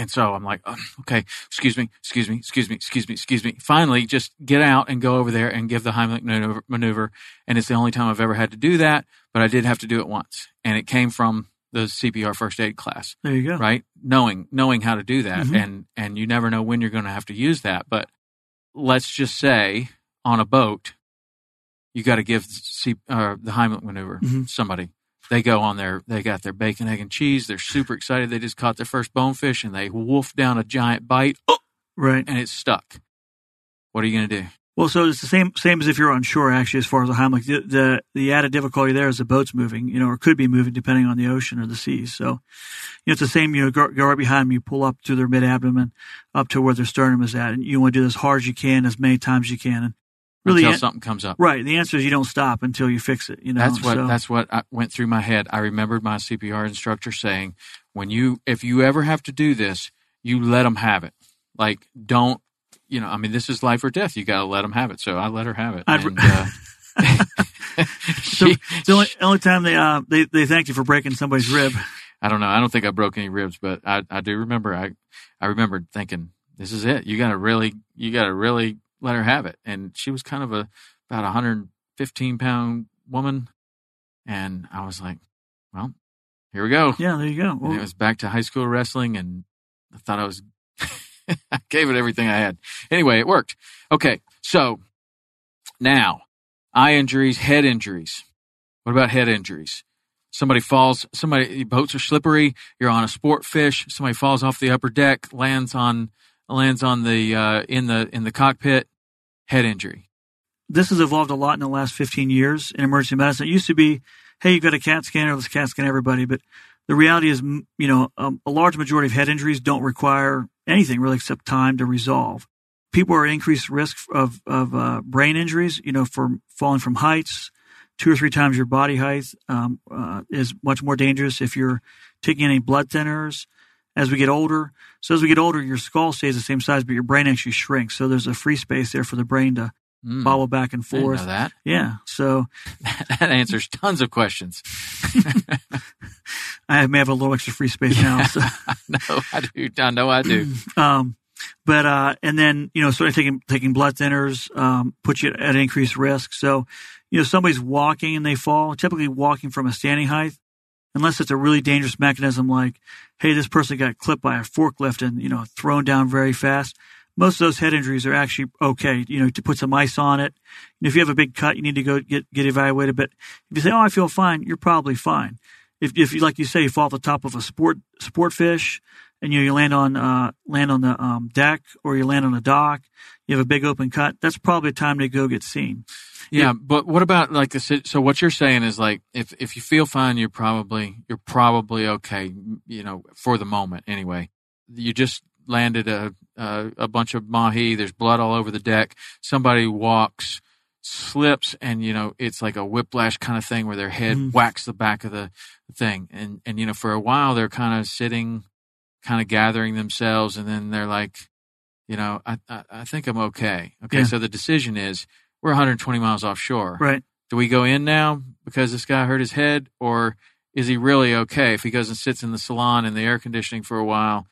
And so I'm like, "Oh, okay, excuse me, excuse me, excuse me, excuse me, excuse me. Finally, just get out and go over there and give the Heimlich maneuver, maneuver. And it's the only time I've ever had to do that, but I did have to do it once. And it came from the CPR first aid class, there you go. right? Knowing, knowing how to do that. Mhm. And, and you never know when you're going to have to use that. But let's just say on a boat, you got to give C, uh, the Heimlich maneuver Mhm. somebody. They go on their, they got their bacon, egg, and cheese. They're super excited. They just caught their first bonefish and they wolf down a giant bite oh! Right. and it's stuck. What are you going to do? Well, so it's the same same as if you're on shore. Actually, as far as the Heimlich, the, the the added difficulty there is the boat's moving, you know, or could be moving depending on the ocean or the seas. So, you know, it's the same. You know, go, go right behind them. You pull up to their mid abdomen, up to where their sternum is at, and you want to do this as hard as you can, as many times as you can, and really, Until an- something comes up. right. The answer is you don't stop until you fix it. You know, That's what So- that's what I went through my head. I remembered my CPR instructor saying, "When you if you ever have to do this, you let them have it. Like don't, you know, I mean, this is life or death. You got to let them have it." So I let her have it. And, uh, So she- the only, only time they uh they they thanked you for breaking somebody's rib. I don't know. I don't think I broke any ribs, but I, I do remember. I I remembered thinking, "This is it. You got to really, you got to really let her have it." And she was kind of a about 115 pound woman, and I was like, "Well, here we go." Yeah, there you go. Well, it was back to high school wrestling, and I thought I was. I gave it everything I had. Anyway, it worked. Okay, so now eye injuries, head injuries. What about head injuries? Somebody falls. Somebody boats are slippery. You're on a sport fish. Somebody falls off the upper deck, lands on lands on the uh, in the in the cockpit. Head injury. this has evolved a lot in the last 15 years in emergency medicine. It used to be, hey, you've got a CAT scanner, let's CAT scan everybody. But the reality is, you know, um, a large majority of head injuries don't require anything really except time to resolve. People are at increased risk of, of uh, brain injuries, you know, for falling from heights. Two or three times your body height um, uh, is much more dangerous if you're taking any blood thinners. As we get older, so as we get older, your skull stays the same size, but your brain actually shrinks. So there's a free space there for the brain to Mm, bobble back and I didn't know forth. that. Yeah. So that answers tons of questions. I may have a little extra free space now. So, no, I do. I know I do. um, but, uh, and then, you know, sort of taking, taking blood thinners, um, puts you at increased risk. So, you know, somebody's walking and they fall, typically walking from a standing height, unless it's a really dangerous mechanism like, hey, this person got clipped by a forklift and, you know, thrown down very fast. Most of those head injuries are actually okay, you know, to put some ice on it. And if you have a big cut, you need to go get, get evaluated. But if you say, oh, I feel fine, you're probably fine. If, if you, like you say, you fall off the top of a sport, sport fish and you, you land on, uh, land on the, um, deck or you land on a dock, you have a big open cut, that's probably time to go get seen. Yeah, but what about like the so what you're saying is like if if you feel fine, you're probably you're probably okay, you know, for the moment anyway. You just landed a a, a bunch of mahi. There's blood all over the deck. Somebody walks, slips, and you know it's like a whiplash kind of thing where their head Mhm. whacks the back of the thing, and and you know for a while they're kind of sitting, kind of gathering themselves, and then they're like, you know, I I, I think I'm okay. Okay, Yeah. so the decision is we're 120 miles offshore. Right. Do we go in now because this guy hurt his head, or is he really okay if he goes and sits in the salon in the air conditioning for a while?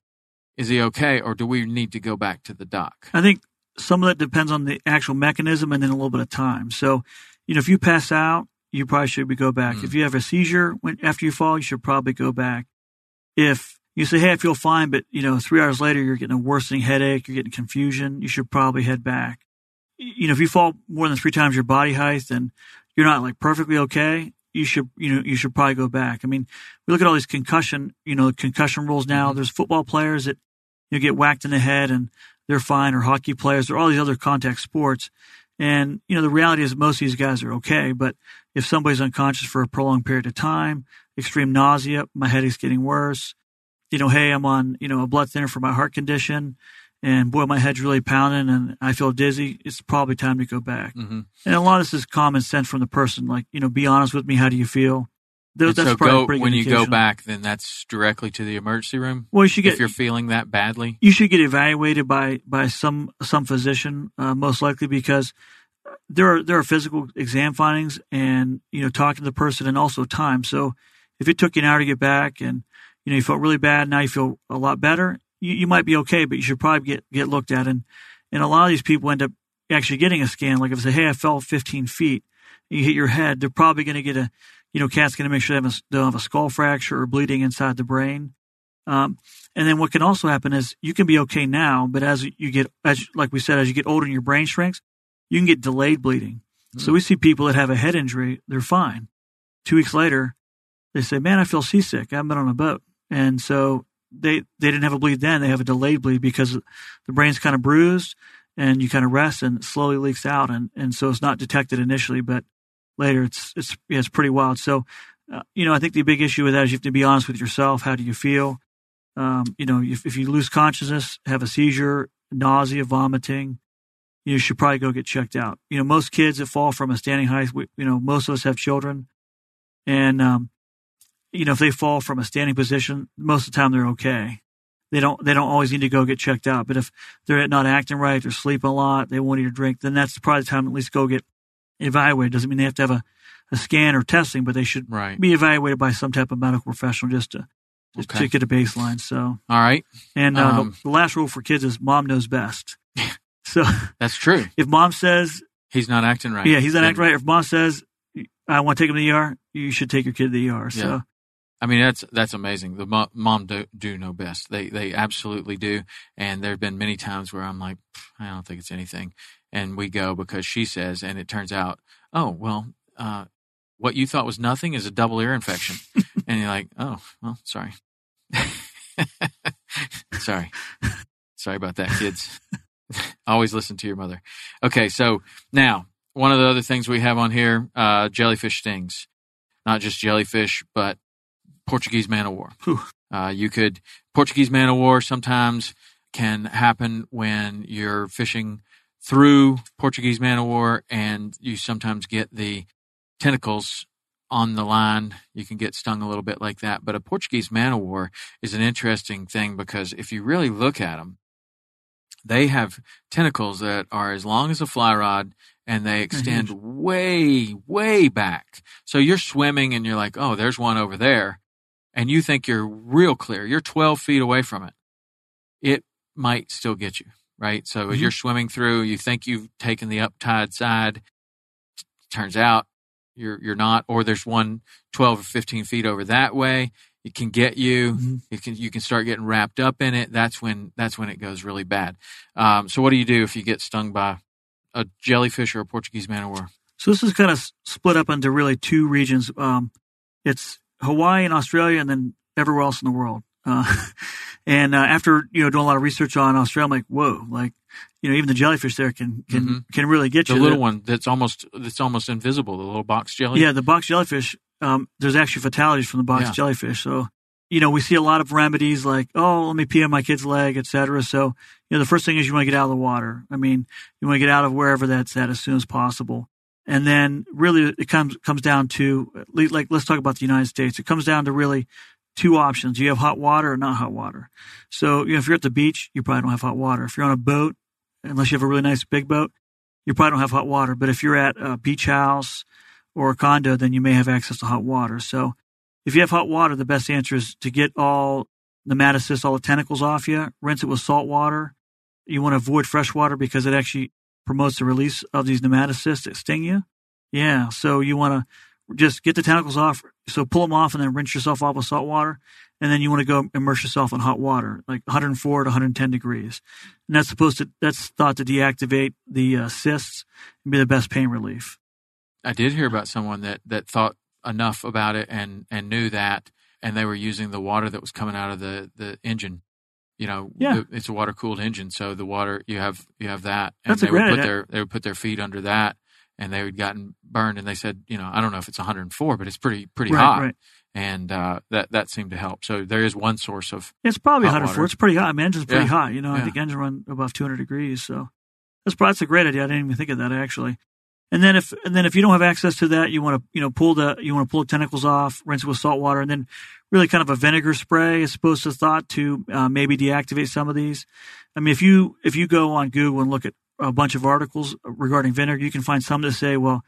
Is he okay, or do we need to go back to the dock? I think some of that depends on the actual mechanism and then a little bit of time. So, you know, if you pass out, you probably should be go back. Mm. If you have a seizure when, after you fall, you should probably go back. If you say, "Hey, I feel fine," but you know, three hours later you're getting a worsening headache, you're getting confusion, you should probably head back. You know, if you fall more than three times your body height, and you're not like perfectly okay, you should you know you should probably go back. I mean, we look at all these concussion you know concussion rules now. Mm-hmm. There's football players that you know, get whacked in the head and they're fine, or hockey players, or all these other contact sports. And, you know, the reality is most of these guys are okay. But if somebody's unconscious for a prolonged period of time, extreme nausea, my headache's getting worse, you know, hey, I'm on, you know, a blood thinner for my heart condition, and boy, my head's really pounding and I feel dizzy, it's probably time to go back. Mm-hmm. And a lot of this is common sense from the person, like, you know, be honest with me, how do you feel? Th- so probably go when you go back, then that's directly to the emergency room. Well, you should get if you're feeling that badly, you should get evaluated by by some some physician, uh, most likely because there are there are physical exam findings and you know talking to the person and also time. So if it took you an hour to get back and you know you felt really bad, now you feel a lot better, you, you might be okay, but you should probably get get looked at. And and a lot of these people end up actually getting a scan. Like if they say, hey, I fell 15 feet, you hit your head, they're probably going to get a you know cat's going to make sure they, have a, they don't have a skull fracture or bleeding inside the brain. Um, and then what can also happen is you can be okay now, but as you get, as like we said, as you get older and your brain shrinks, you can get delayed bleeding. So we see people that have a head injury, they're fine. Two weeks later, they say, "Man, I feel seasick. I haven't been on a boat," and so they they didn't have a bleed then. They have a delayed bleed because the brain's kind of bruised, and you kind of rest, and it slowly leaks out, and and so it's not detected initially, but later it's it's yeah, it's pretty wild. So, uh, you know, I think the big issue with that is you have to be honest with yourself. How do you feel? Um, you know, if, if you lose consciousness, have a seizure, nausea, vomiting, you should probably go get checked out. You know, most kids that fall from a standing height, we, you know, most of us have children, and um, you know, if they fall from a standing position, most of the time they're okay. They don't they don't always need to go get checked out. But if they're not acting right, they're sleeping a lot, they won't eat or drink, then that's probably the time to at least go get evaluated. Doesn't mean they have to have a, a scan or testing, but they should right? be evaluated by some type of medical professional just to just Okay. to get a baseline. So, All right, and uh, Um, the, the last rule for kids is mom knows best. so that's true. if mom says, He's not acting right. yeah, he's not Then- acting right. If mom says, I want to take him to the ER, you should take your kid to the ER. So, Yeah. I mean, that's that's amazing. The mo- mom do, do know best. They they absolutely do. And there have been many times where I'm like, I don't think it's anything, and we go because she says, and it turns out, oh well, uh, what you thought was nothing is a double ear infection, and you're like, oh well, sorry, sorry, sorry about that, kids. Always listen to your mother. Okay, so now one of the other things we have on here, uh, jellyfish stings. Not just jellyfish, but Portuguese man of war. Uh, you could Portuguese man of war sometimes can happen when you're fishing through Portuguese man of war, and you sometimes get the tentacles on the line. You can get stung a little bit like that. But a Portuguese man of war is an interesting thing because if you really look at them, they have tentacles that are as long as a fly rod and they extend way, way back. So you're swimming and you're like, oh, there's one over there. And you think you're real clear. You're 12 feet away from it. It might still get you, right? So as Mhm. you're swimming through, you think you've taken the uptide side. Turns out you're, you're not, or there's one 12 or 15 feet over that way. It can get you. Mhm. You can, you can start getting wrapped up in it. That's when, that's when it goes really bad. Um, so what do you do if you get stung by a jellyfish or a Portuguese man of war? so this is kind of split up into really two regions. Um, it's Hawaii and Australia, and then everywhere else in the world. Uh, and uh, after you know doing a lot of research on Australia, I'm like, whoa, like you know, even the jellyfish there can can Mhm. can really get The you. The little one that's almost that's almost invisible. The little box jelly. Yeah, the box jellyfish. Um, there's actually fatalities from the box Yeah. jellyfish. So, you know, we see a lot of remedies like, oh, let me pee on my kid's leg, etc. So, you know, the first thing is you want to get out of the water. I mean, you want to get out of wherever that's at as soon as possible. And then really it comes comes down to like let's talk about the United States. It comes down to really two options. You have hot water or not hot water. So, you know, if you're at the beach, you probably don't have hot water. If you're on a boat, unless you have a really nice big boat, you probably don't have hot water. But if you're at a beach house or a condo, then you may have access to hot water. So if you have hot water, the best answer is to get all nematocysts, all the tentacles off you, rinse it with salt water. You want to avoid fresh water because it actually promotes the release of these nematocysts that sting you. Yeah. So you want to just get the tentacles off. So pull them off and then rinse yourself off with salt water. And then you want to go immerse yourself in hot water, like 104 to 110 degrees. And that's supposed to, that's thought to deactivate the uh, cysts and be the best pain relief. I did hear about someone that that thought enough about it and and knew that, and they were using the water that was coming out of the the engine. You know, Yeah. the- it's a water cooled engine, so the water you have you have that, and That's a they would put their they would put their feet under that, and they would gotten burned, and they said, you know, I don't know if it's 104, but it's pretty pretty Right, hot, right. and uh, that that seemed to help. So there is one source of It's probably Hot 104. water. It's pretty hot. I mean, engine's pretty Yeah. hot. You know, I Yeah. think engine run above 200 degrees. So that's probably, that's a great idea. I didn't even think of that actually. And then if and then if you don't have access to that, you want to you know pull the you want to pull the tentacles off, rinse it with salt water, and then really kind of a vinegar spray is supposed to thought to uh, maybe deactivate some of these. I mean, if you if you go on Google and look at a bunch of articles regarding vinegar, you can find some that say, well,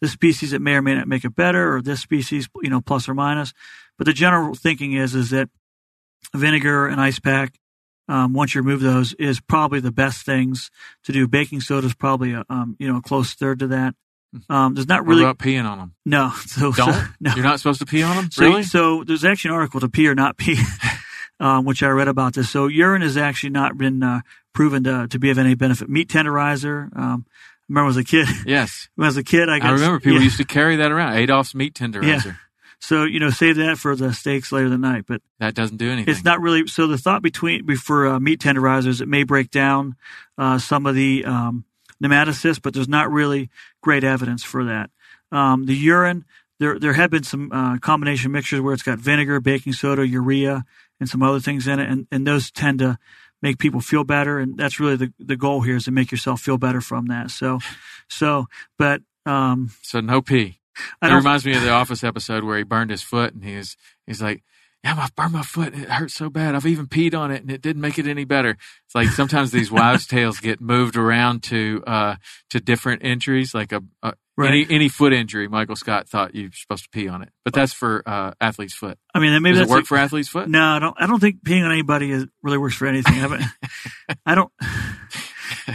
this species it may or may not make it better, or this species you know plus or minus. But the general thinking is is that vinegar and ice pack, um, once you remove those, is probably the best things to do. Baking soda is probably a um, you know a close third to that. Um, there's not what really about peeing on them? no. So, so- Don't no. you're not supposed to pee on them? So, really? so there's actually an article to pee or not pee, um, which I read about this. So urine has actually not been uh, proven to, to be of any benefit. Meat tenderizer. Um, I remember as a kid, yes, when I was a kid, I, got, I remember people yeah. used to carry that around. Adolph's meat tenderizer. Yeah. So you know, save that for the steaks later the night. But That doesn't do anything. It's not really. So the thought between for uh, meat tenderizers, it may break down uh, some of the um, nematocysts, but there's not really great evidence for that. Um, the urine, there there have been some uh, combination mixtures where it's got vinegar, baking soda, urea, and some other things in it, and, and those tend to make people feel better, and that's really the the goal here is to make yourself feel better from that. So, so, but um, So no pee. It reminds me of the Office episode where he burned his foot, and he's he's like, "Yeah, I burned my foot. and It hurts so bad. I've even peed on it, and it didn't make it any better." It's like sometimes these wives' tales get moved around to uh to different injuries, like a, a Right. any any foot injury. Michael Scott thought you're supposed to pee on it, but that's for uh athlete's foot. I mean, maybe Does that's it work a- for athlete's foot? No, I don't. I don't think peeing on anybody is, really works for anything. I, I don't.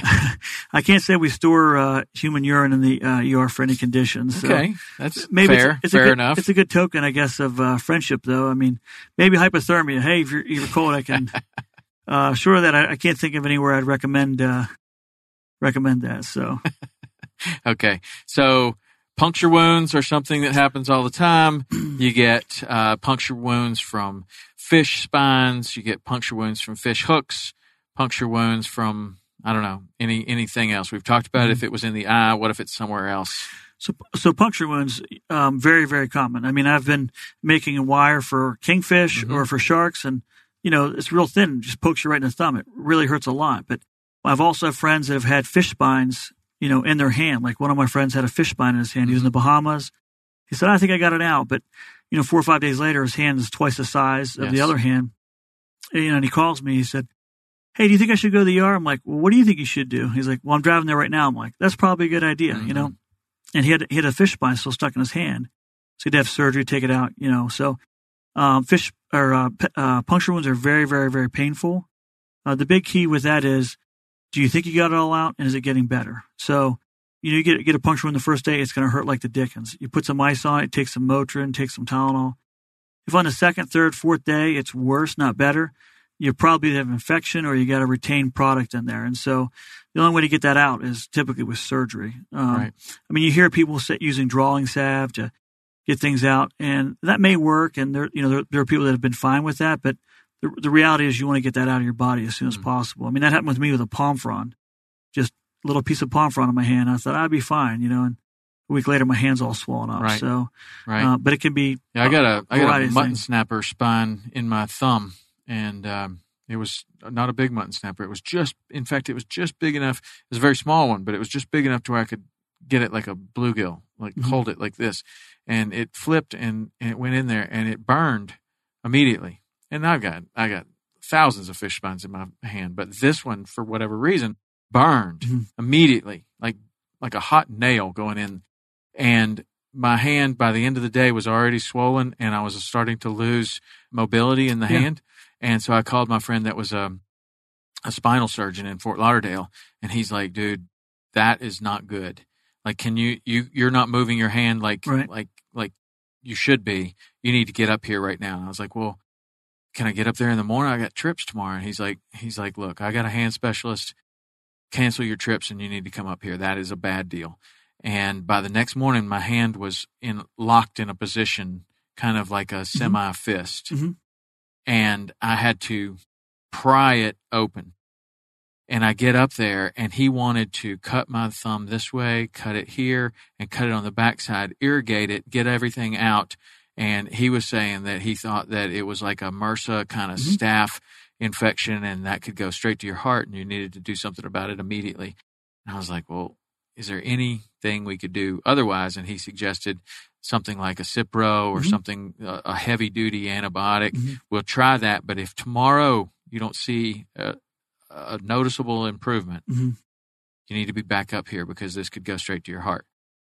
I can't say we store uh, human urine in the uh, ER for any conditions. So Okay, that's maybe fair. it's, it's fair a good, enough. It's a good token, I guess, of uh, friendship, though. I mean, maybe hypothermia. Hey, if you're, you're cold, I can. uh, sure that I, I can't think of anywhere I'd recommend uh, recommend that. So Okay. So puncture wounds are something that happens all the time. You get uh, puncture wounds from fish spines. You get puncture wounds from fish hooks. Puncture wounds from I don't know any anything else. We've talked about if it was in the eye. What if it's somewhere else? So, so puncture wounds, um, very, very common. I mean, I've been making a wire for kingfish Mhm. or for sharks, and you know, it's real thin, just pokes you right in the thumb. It really hurts a lot. But I've also had friends that have had fish spines, you know, in their hand. Like one of my friends had a fish spine in his hand. He was in the Bahamas. He said, "I think I got it out," but you know, four or five days later, his hand is twice the size of the other hand. And, you know, and he calls me. He said. Hey, do you think I should go to the ER? I'm like, well, what do you think you should do? He's like, well, I'm driving there right now. I'm like, that's probably a good idea, you know? and he had he had a fish spine still stuck in his hand, so he'd have surgery, take it out, you know. So, um, fish or uh, p- uh, puncture wounds are very, very, very painful. Uh, the big key with that is, do you think you got it all out, and is it getting better? So, you know, you get get a puncture wound the first day, it's going to hurt like the dickens. You put some ice on it, take some Motrin, take some Tylenol. If on the second, third, fourth day it's worse, not better, you probably have infection or you got a retained product in there, and so the only way to get that out is typically with surgery. Um, Right. I mean, you hear people say, using drawing salve to get things out, and that may work. And there, you know, there, there are people that have been fine with that, but the, the reality is you want to get that out of your body as soon as Mhm. possible. I mean, that happened with me with a palm frond. Just a little piece of palm frond on my hand. I thought I'd be fine, you know, and a week later my hand's all swollen up. Right. So, Right. uh, but it can be. yeah, I got a I got a mutton snapper spine in my thumb, and um, it was not a big mutton snapper. It was just, in fact, it was just big enough. It was a very small one, but it was just big enough to where I could get it like a bluegill, like Mhm. hold it like this, and it flipped and, and it went in there and it burned immediately. And I've got I got thousands of fish spines in my hand, but this one, for whatever reason, burned Mhm. immediately, like like a hot nail going in. And my hand by the end of the day was already swollen, and I was starting to lose mobility in the Yeah. hand. And so I called my friend that was a a spinal surgeon in Fort Lauderdale, and he's like, "Dude, that is not good. Like, can you you you're not moving your hand like Right. like like you should be. You need to get up here right now." And I was like, "Well." Can I get up there in the morning? I got trips tomorrow. And he's like, he's like, look, I got a hand specialist. Cancel your trips and you need to come up here. That is a bad deal. And by the next morning, my hand was in locked in a position, kind of like a semi fist. Mhm. And I had to pry it open. And I get up there and he wanted to cut my thumb this way, cut it here, and cut it on the backside, irrigate it, get everything out. And he was saying that he thought that it was like a MRSA kind of Mhm. staph infection and that could go straight to your heart and you needed to do something about it immediately. And I was like, well, is there anything we could do otherwise? And he suggested something like a Cipro or Mhm. something, uh, a heavy duty antibiotic. Mhm. We'll try that. But if tomorrow you don't see a, a noticeable improvement, Mhm. you need to be back up here because this could go straight to your heart.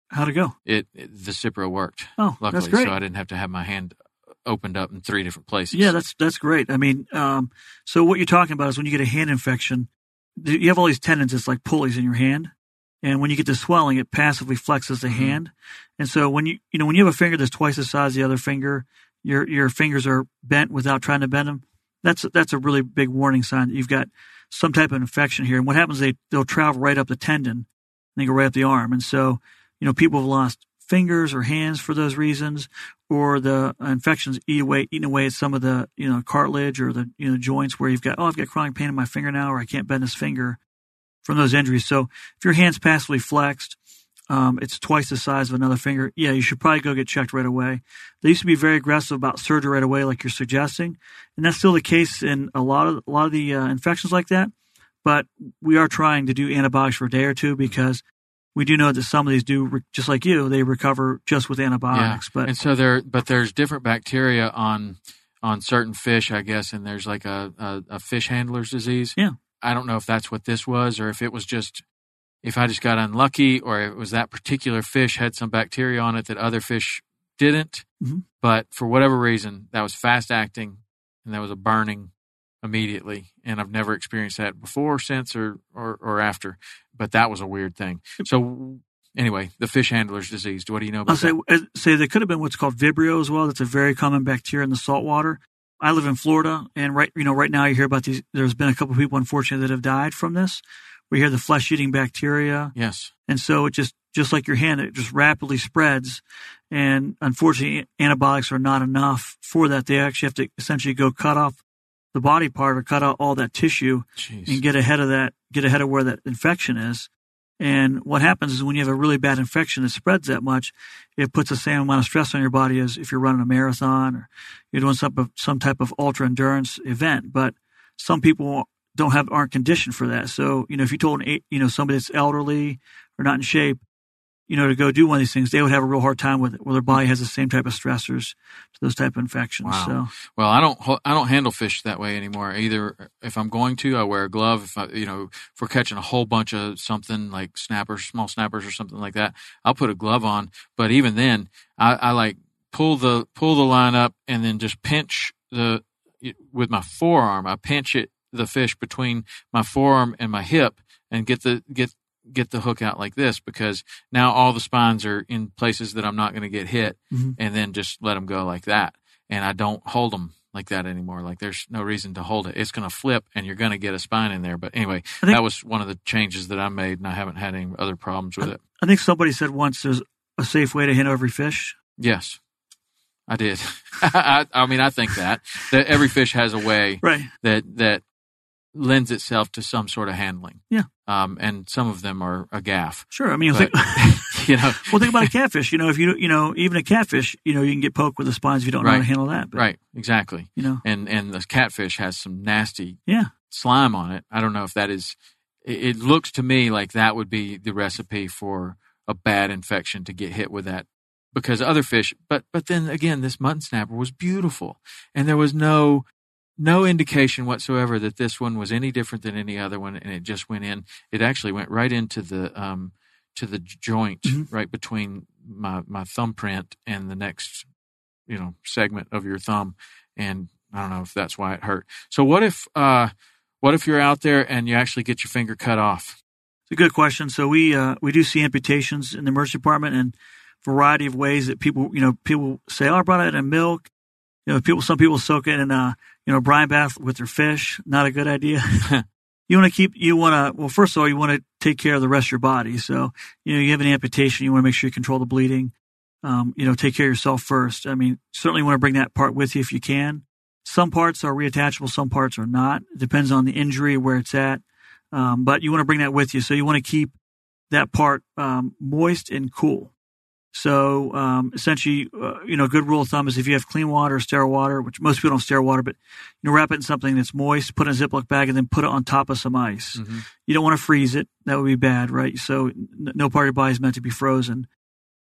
How'd it go? It, it the Cipro worked Oh, luckily, that's great. so I didn't have to have my hand opened up in three different places. Yeah, that's that's great. I mean, um, so what you're talking about is when you get a hand infection, you have all these tendons, it's like pulleys in your hand, and when you get the swelling, it passively flexes the Mhm. hand, and so when you you know when you have a finger that's twice the size of the other finger, your your fingers are bent without trying to bend them. That's that's a really big warning sign that you've got some type of infection here. And what happens? They they'll travel right up the tendon, and they go right up the arm, and so you know people have lost fingers or hands for those reasons or the infections eat away, eating away at some of the you know cartilage or the you know joints where you've got oh I've got chronic pain in my finger now or I can't bend this finger from those injuries. So if your hand's passively flexed, um, it's twice the size of another finger. Yeah, you should probably go get checked right away. They used to be very aggressive about surgery right away, like you're suggesting, and that's still the case in a lot of a lot of the uh, infections like that. But we are trying to do antibiotics for a day or two because we do know that some of these do, just like you, they recover just with antibiotics. But and so there, but there's different bacteria on on certain fish, I guess, and there's like a, a, a fish handler's disease. Yeah. I don't know if that's what this was, or if it was just if I just got unlucky, or it was that particular fish had some bacteria on it that other fish didn't. Mhm. But for whatever reason, that was fast acting, and that was a burning immediately. And I've never experienced that before, since, or or, or after. But that was a weird thing. So anyway, the fish handler's disease. What do you know I'll about say that? uh, say there could have been what's called Vibrio as well. That's a very common bacteria in the salt water. I live in Florida, and right you know right now you hear about these. There's been a couple of people unfortunately that have died from this. We hear the flesh eating bacteria, Yes. and so it just just like your hand, it just rapidly spreads. And unfortunately, antibiotics are not enough for that. They actually have to essentially go cut off the body part or cut out all that tissue Jeez. and get ahead of that, get ahead of where that infection is. And what happens is when you have a really bad infection that spreads that much, it puts the same amount of stress on your body as if you're running a marathon or you're doing some some type of ultra endurance event. But some people don't have aren't conditioned for that. So you know, if you told an eight, you know somebody that's elderly or not in shape, you know, to go do one of these things, they would have a real hard time with it. Where their body has the same type of stressors to those type of infections. Wow. So Well, I don't I don't handle fish that way anymore. Either if I'm going to, I wear a glove. If I, you know, if we're catching a whole bunch of something like snappers, small snappers or something like that, I'll put a glove on. But even then, I, I like pull the pull the line up and then just pinch the with my forearm. I pinch it the fish between my forearm and my hip and get the get get the hook out like this because now all the spines are in places that I'm not going to get hit Mhm. and then just let them go like that and I don't hold them like that anymore. Like there's no reason to hold it. It's going to flip and you're going to get a spine in there. But anyway, think- that was one of the changes that I made and I haven't had any other problems with it. I think somebody said once there's a safe way to handle every fish. Yes, I did. I, I mean, I think that, that every fish has a way Right. that, that lends itself to some sort of handling. Yeah. Um, and some of them are a gaff. Sure. I mean, But, think, you know, well, think about a catfish. You know, if you you know even a catfish, you know, you can get poked with the spines if you don't know how to handle that. But, right? Exactly. You know, And and the catfish has some nasty yeah. slime on it. I don't know if that is. It, it looks to me like that would be the recipe for a bad infection to get hit with that. Because other fish, but but then again, this mutton snapper was beautiful, and there was no no indication whatsoever that this one was any different than any other one, and it just went in. It actually went right into the um to the joint Mhm. right between my my thumbprint and the next you know segment of your thumb, and I don't know if that's why it hurt. So what if uh what if you're out there and you actually get your finger cut off? It's a good question. So we uh, we do see amputations in the emergency department and variety of ways that people you know people say, "Oh, I brought it in milk." You know, people some people soak it in a you know brine bath with your fish. Not a good idea. you want to keep you want to well first of all you want to take care of the rest of your body. So you know you have an amputation, you want to make sure you control the bleeding. Um, you know, take care of yourself first. I mean, certainly want to bring that part with you if you can. Some parts are reattachable, some parts are not. It depends on the injury, where it's at. Um, but you want to bring that with you. So you want to keep that part um, moist and cool. So um, essentially, uh, you know, a good rule of thumb is if you have clean water sterile water, which most people don't sterile water, but you know, wrap it in something that's moist, put it in a Ziploc bag, and then put it on top of some ice. Mm-hmm. You don't want to freeze it; that would be bad, right? So n- no part of your body is meant to be frozen.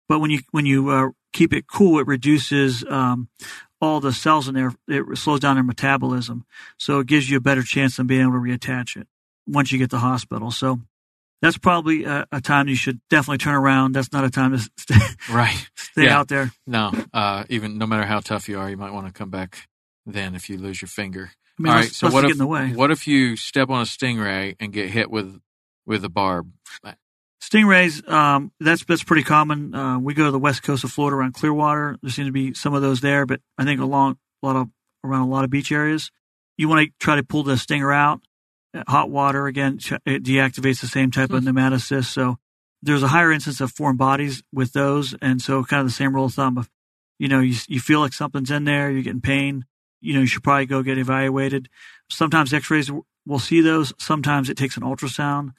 But when you when you uh, keep it cool, it reduces um, all the cells in there. It slows down their metabolism, so it gives you a better chance of being able to reattach it once you get to the hospital. So that's probably a, a time you should definitely turn around. That's not a time to stay, Right. stay Yeah. out there. No. Uh, even no matter how tough you are, you might want to come back then if you lose your finger. I mean, All. So what if in the way. what if you step on a stingray and get hit with with a barb? Stingrays, um, that's that's pretty common. Uh, we go to the west coast of Florida around Clearwater. There seems to be some of those there, but I think along a lot of around a lot of beach areas. You want to try to pull the stinger out. Hot water again it deactivates the same type of nematocyst. So there's a higher instance of foreign bodies with those, and so kind of the same rule of thumb of, you know, you you feel like something's in there, you're getting pain. You know, you should probably go get evaluated. Sometimes X-rays will see those. Sometimes it takes an ultrasound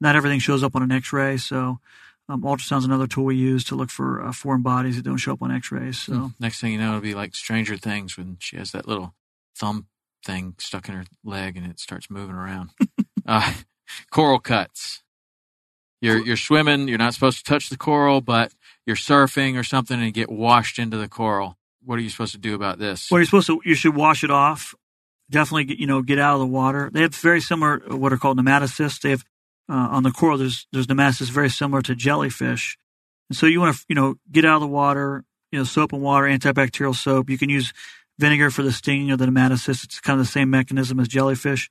not everything shows up on an X-ray. So um, ultrasound's another tool we use to look for uh, foreign bodies that don't show up on X-rays. So Hmm. Next thing you know, it'll be like Stranger Things when she has that little thumb thing stuck in her leg and it starts moving around. uh, coral cuts. You're you're swimming. You're not supposed to touch the coral, but you're surfing or something and you get washed into the coral. What are you supposed to do about this? well, you're supposed to you should wash it off. Definitely, get, you know, get out of the water. They have very similar what are called nematocysts. They have uh, on the coral. There's there's nematocysts very similar to jellyfish, and so you want to you know get out of the water. You know, soap and water, antibacterial soap. You can use vinegar for the stinging of the nematocysts. It's kind of the same mechanism as jellyfish.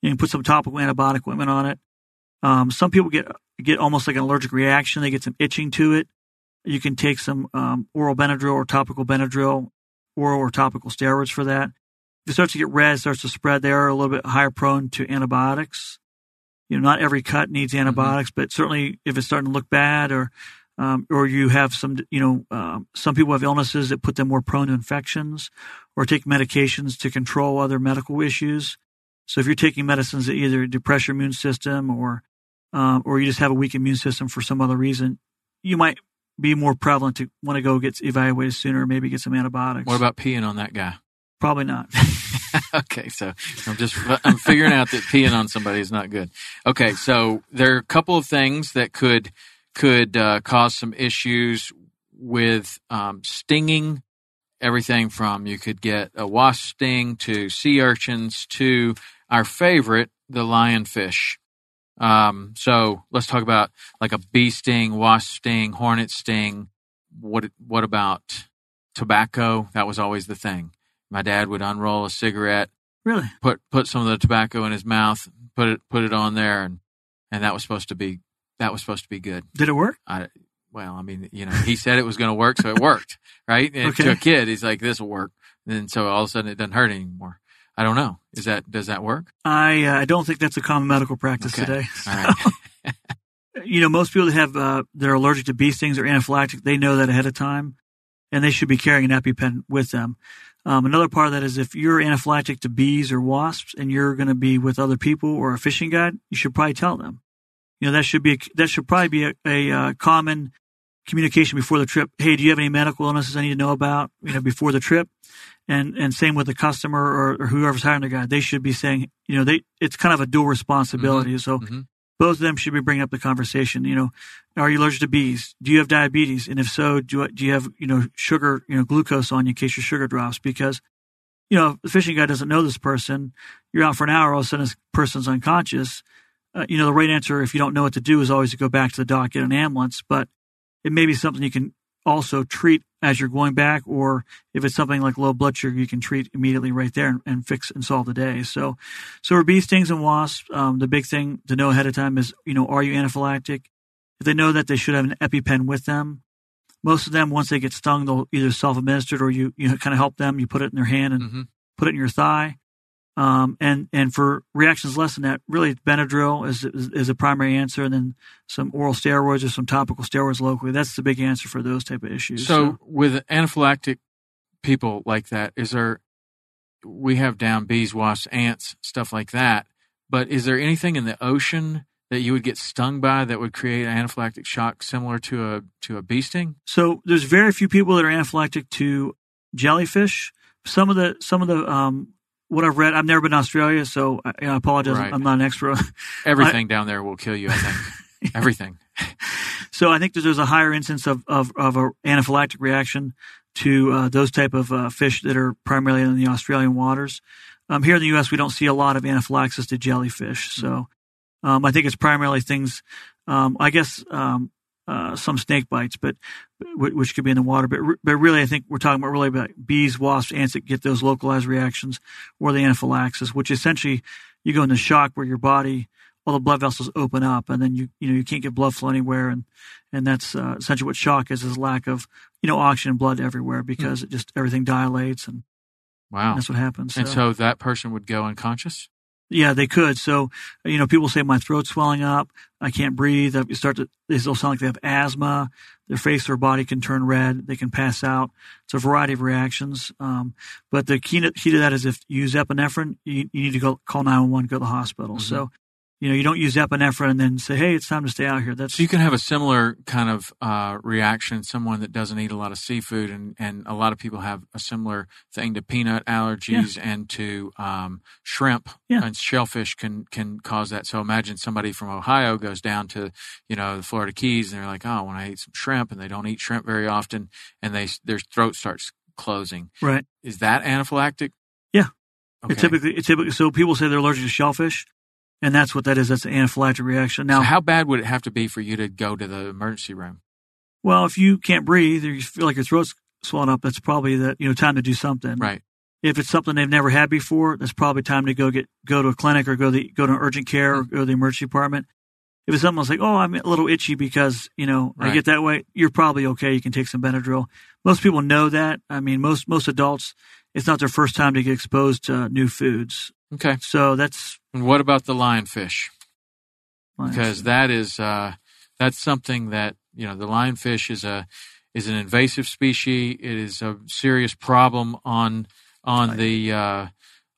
You can put some topical antibiotic ointment on it. Um, some people get get almost like an allergic reaction. They get some itching to it. You can take some um, oral Benadryl or topical Benadryl, oral or topical steroids for that. If it starts to get red, starts to spread, they are a little bit higher prone to antibiotics. You know, not every cut needs antibiotics, but certainly if it's starting to look bad or um, or you have some, you know, um, some people have illnesses that put them more prone to infections or take medications to control other medical issues. So if you're taking medicines that either depress your immune system or um, or you just have a weak immune system for some other reason, you might be more prevalent to want to go get evaluated sooner, maybe get some antibiotics. What about peeing on that guy? Probably not. okay, so I'm just I'm figuring out that peeing on somebody is not good. Okay, so there are a couple of things that could could uh, cause some issues with um, stinging. Everything from you could get a wasp sting to sea urchins to our favorite, the lionfish. Um, so let's talk about like a bee sting, wasp sting, hornet sting. What what about tobacco? That was always the thing. My dad would unroll a cigarette, really? put put some of the tobacco in his mouth, put it put it on there, and and that was supposed to be that was supposed to be good. Did it work? I, well, I mean, you know, he said it was going to work, so it worked, right? And Okay. to a kid, he's like, "This will work," and so all of a sudden it doesn't hurt anymore. I don't know. Is that does that work? I uh, I don't think that's a common medical practice Okay. today. Right. you know, most people that have uh, that are allergic to bee stings or anaphylactic, they know that ahead of time, and they should be carrying an EpiPen with them. Um, another part of that is if you're anaphylactic to bees or wasps, and you're going to be with other people or a fishing guide, you should probably tell them. You know that should be a, that should probably be a, a uh, common communication before the trip. Hey, do you have any medical illnesses I need to know about? You know, before the trip, and and same with the customer or, or whoever's hiring the guy. They should be saying, you know, they it's kind of a dual responsibility. Mm-hmm. So mm-hmm. both of them should be bringing up the conversation. You know, are you allergic to bees? Do you have diabetes? And if so, do do you have you know sugar, you know, glucose on you in case your sugar drops? Because you know, the fishing guy doesn't know this person. You're out for an hour, all of a sudden this person's unconscious. Uh, you know, the right answer, if you don't know what to do, is always to go back to the dock, get an ambulance. But it may be something you can also treat as you're going back, or if it's something like low blood sugar, you can treat immediately right there and, and fix and solve the day. So, so for bee stings and wasps, um, the big thing to know ahead of time is, you know, are you anaphylactic? If they know that they should have an EpiPen with them, most of them, once they get stung, they'll either self-administered or you, you kind of help them. You put it in their hand and mm-hmm. put it in your thigh. Um, and, and for reactions less than that, really Benadryl is, is, is, a primary answer. And then some oral steroids or some topical steroids locally. That's the big answer for those type of issues. So, so. with anaphylactic people like that, is there, we have down bees, wasps, ants, stuff like that. But is there anything in the ocean that you would get stung by that would create anaphylactic shock similar to a to a bee sting? So there's very few people that are anaphylactic to jellyfish. Some of the some of the um, what I've read, I've never been to Australia, so I, I apologize. Right. I'm not an expert. Everything I, down there will kill you. I think everything. so I think there's a higher instance of of, of an anaphylactic reaction to uh, those type of uh, fish that are primarily in the Australian waters. Um, here in the U.S., we don't see a lot of anaphylaxis to jellyfish, so um, I think it's primarily things, um, I guess, um, uh, some snake bites, but which could be in the water. But but really, I think we're talking about really about bees, wasps, ants that get those localized reactions, or the anaphylaxis, which essentially you go into shock where your body, all the blood vessels open up, and then you you know you can't get blood flow anywhere, and and that's uh, essentially what shock is: is lack of you know oxygen and blood everywhere because mm. it just everything dilates and wow, and that's what happens. And so. so that person would go unconscious. Yeah, they could. So, you know, people say my throat's swelling up. I can't breathe. You start to, they still sound like they have asthma. Their face or body can turn red. They can pass out. It's a variety of reactions. Um, but the key to, key to that is if you use epinephrine, you, you need to go call 911, go to the hospital. Mm-hmm. So you know, you don't use epinephrine and then say, "Hey, it's time to stay out here." That's so you can have a similar kind of uh, reaction. Someone that doesn't eat a lot of seafood, and and a lot of people have a similar thing to peanut allergies yeah. and to um, shrimp yeah. and shellfish can can cause that. So imagine somebody from Ohio goes down to you know the Florida Keys and they're like, "Oh, when I eat some shrimp," and they don't eat shrimp very often, and they their throat starts closing. Right? Is that anaphylactic? Yeah. Okay. It typically, it typically, so people say they're allergic to shellfish and that's what that is. That's an anaphylactic reaction. Now, so how bad would it have to be for you to go to the emergency room? Well, if you can't breathe or you feel like your throat's swollen up, that's probably the you know time to do something. Right. If it's something they've never had before, that's probably time to go get go to a clinic or go to the, go to urgent care mm-hmm. or go to the emergency department. If it's something that's like, oh, I'm a little itchy because you know right. I get that way, you're probably okay. You can take some Benadryl. Most people know that. I mean, most most adults, it's not their first time to get exposed to new foods. Okay. So that's. And what about the lionfish? Lionfish. Because that is uh, that's something that you know the lionfish is a is an invasive species. It is a serious problem on on right. the uh,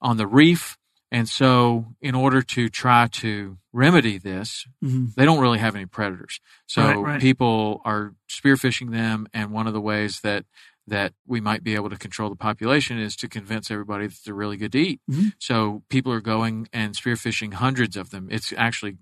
on the reef. And so, in order to try to remedy this, mm-hmm. they don't really have any predators. So right, right. people are spearfishing them, and one of the ways that that we might be able to control the population is to convince everybody that they're really good to eat. Mm-hmm. So people are going and spearfishing hundreds of them. It's actually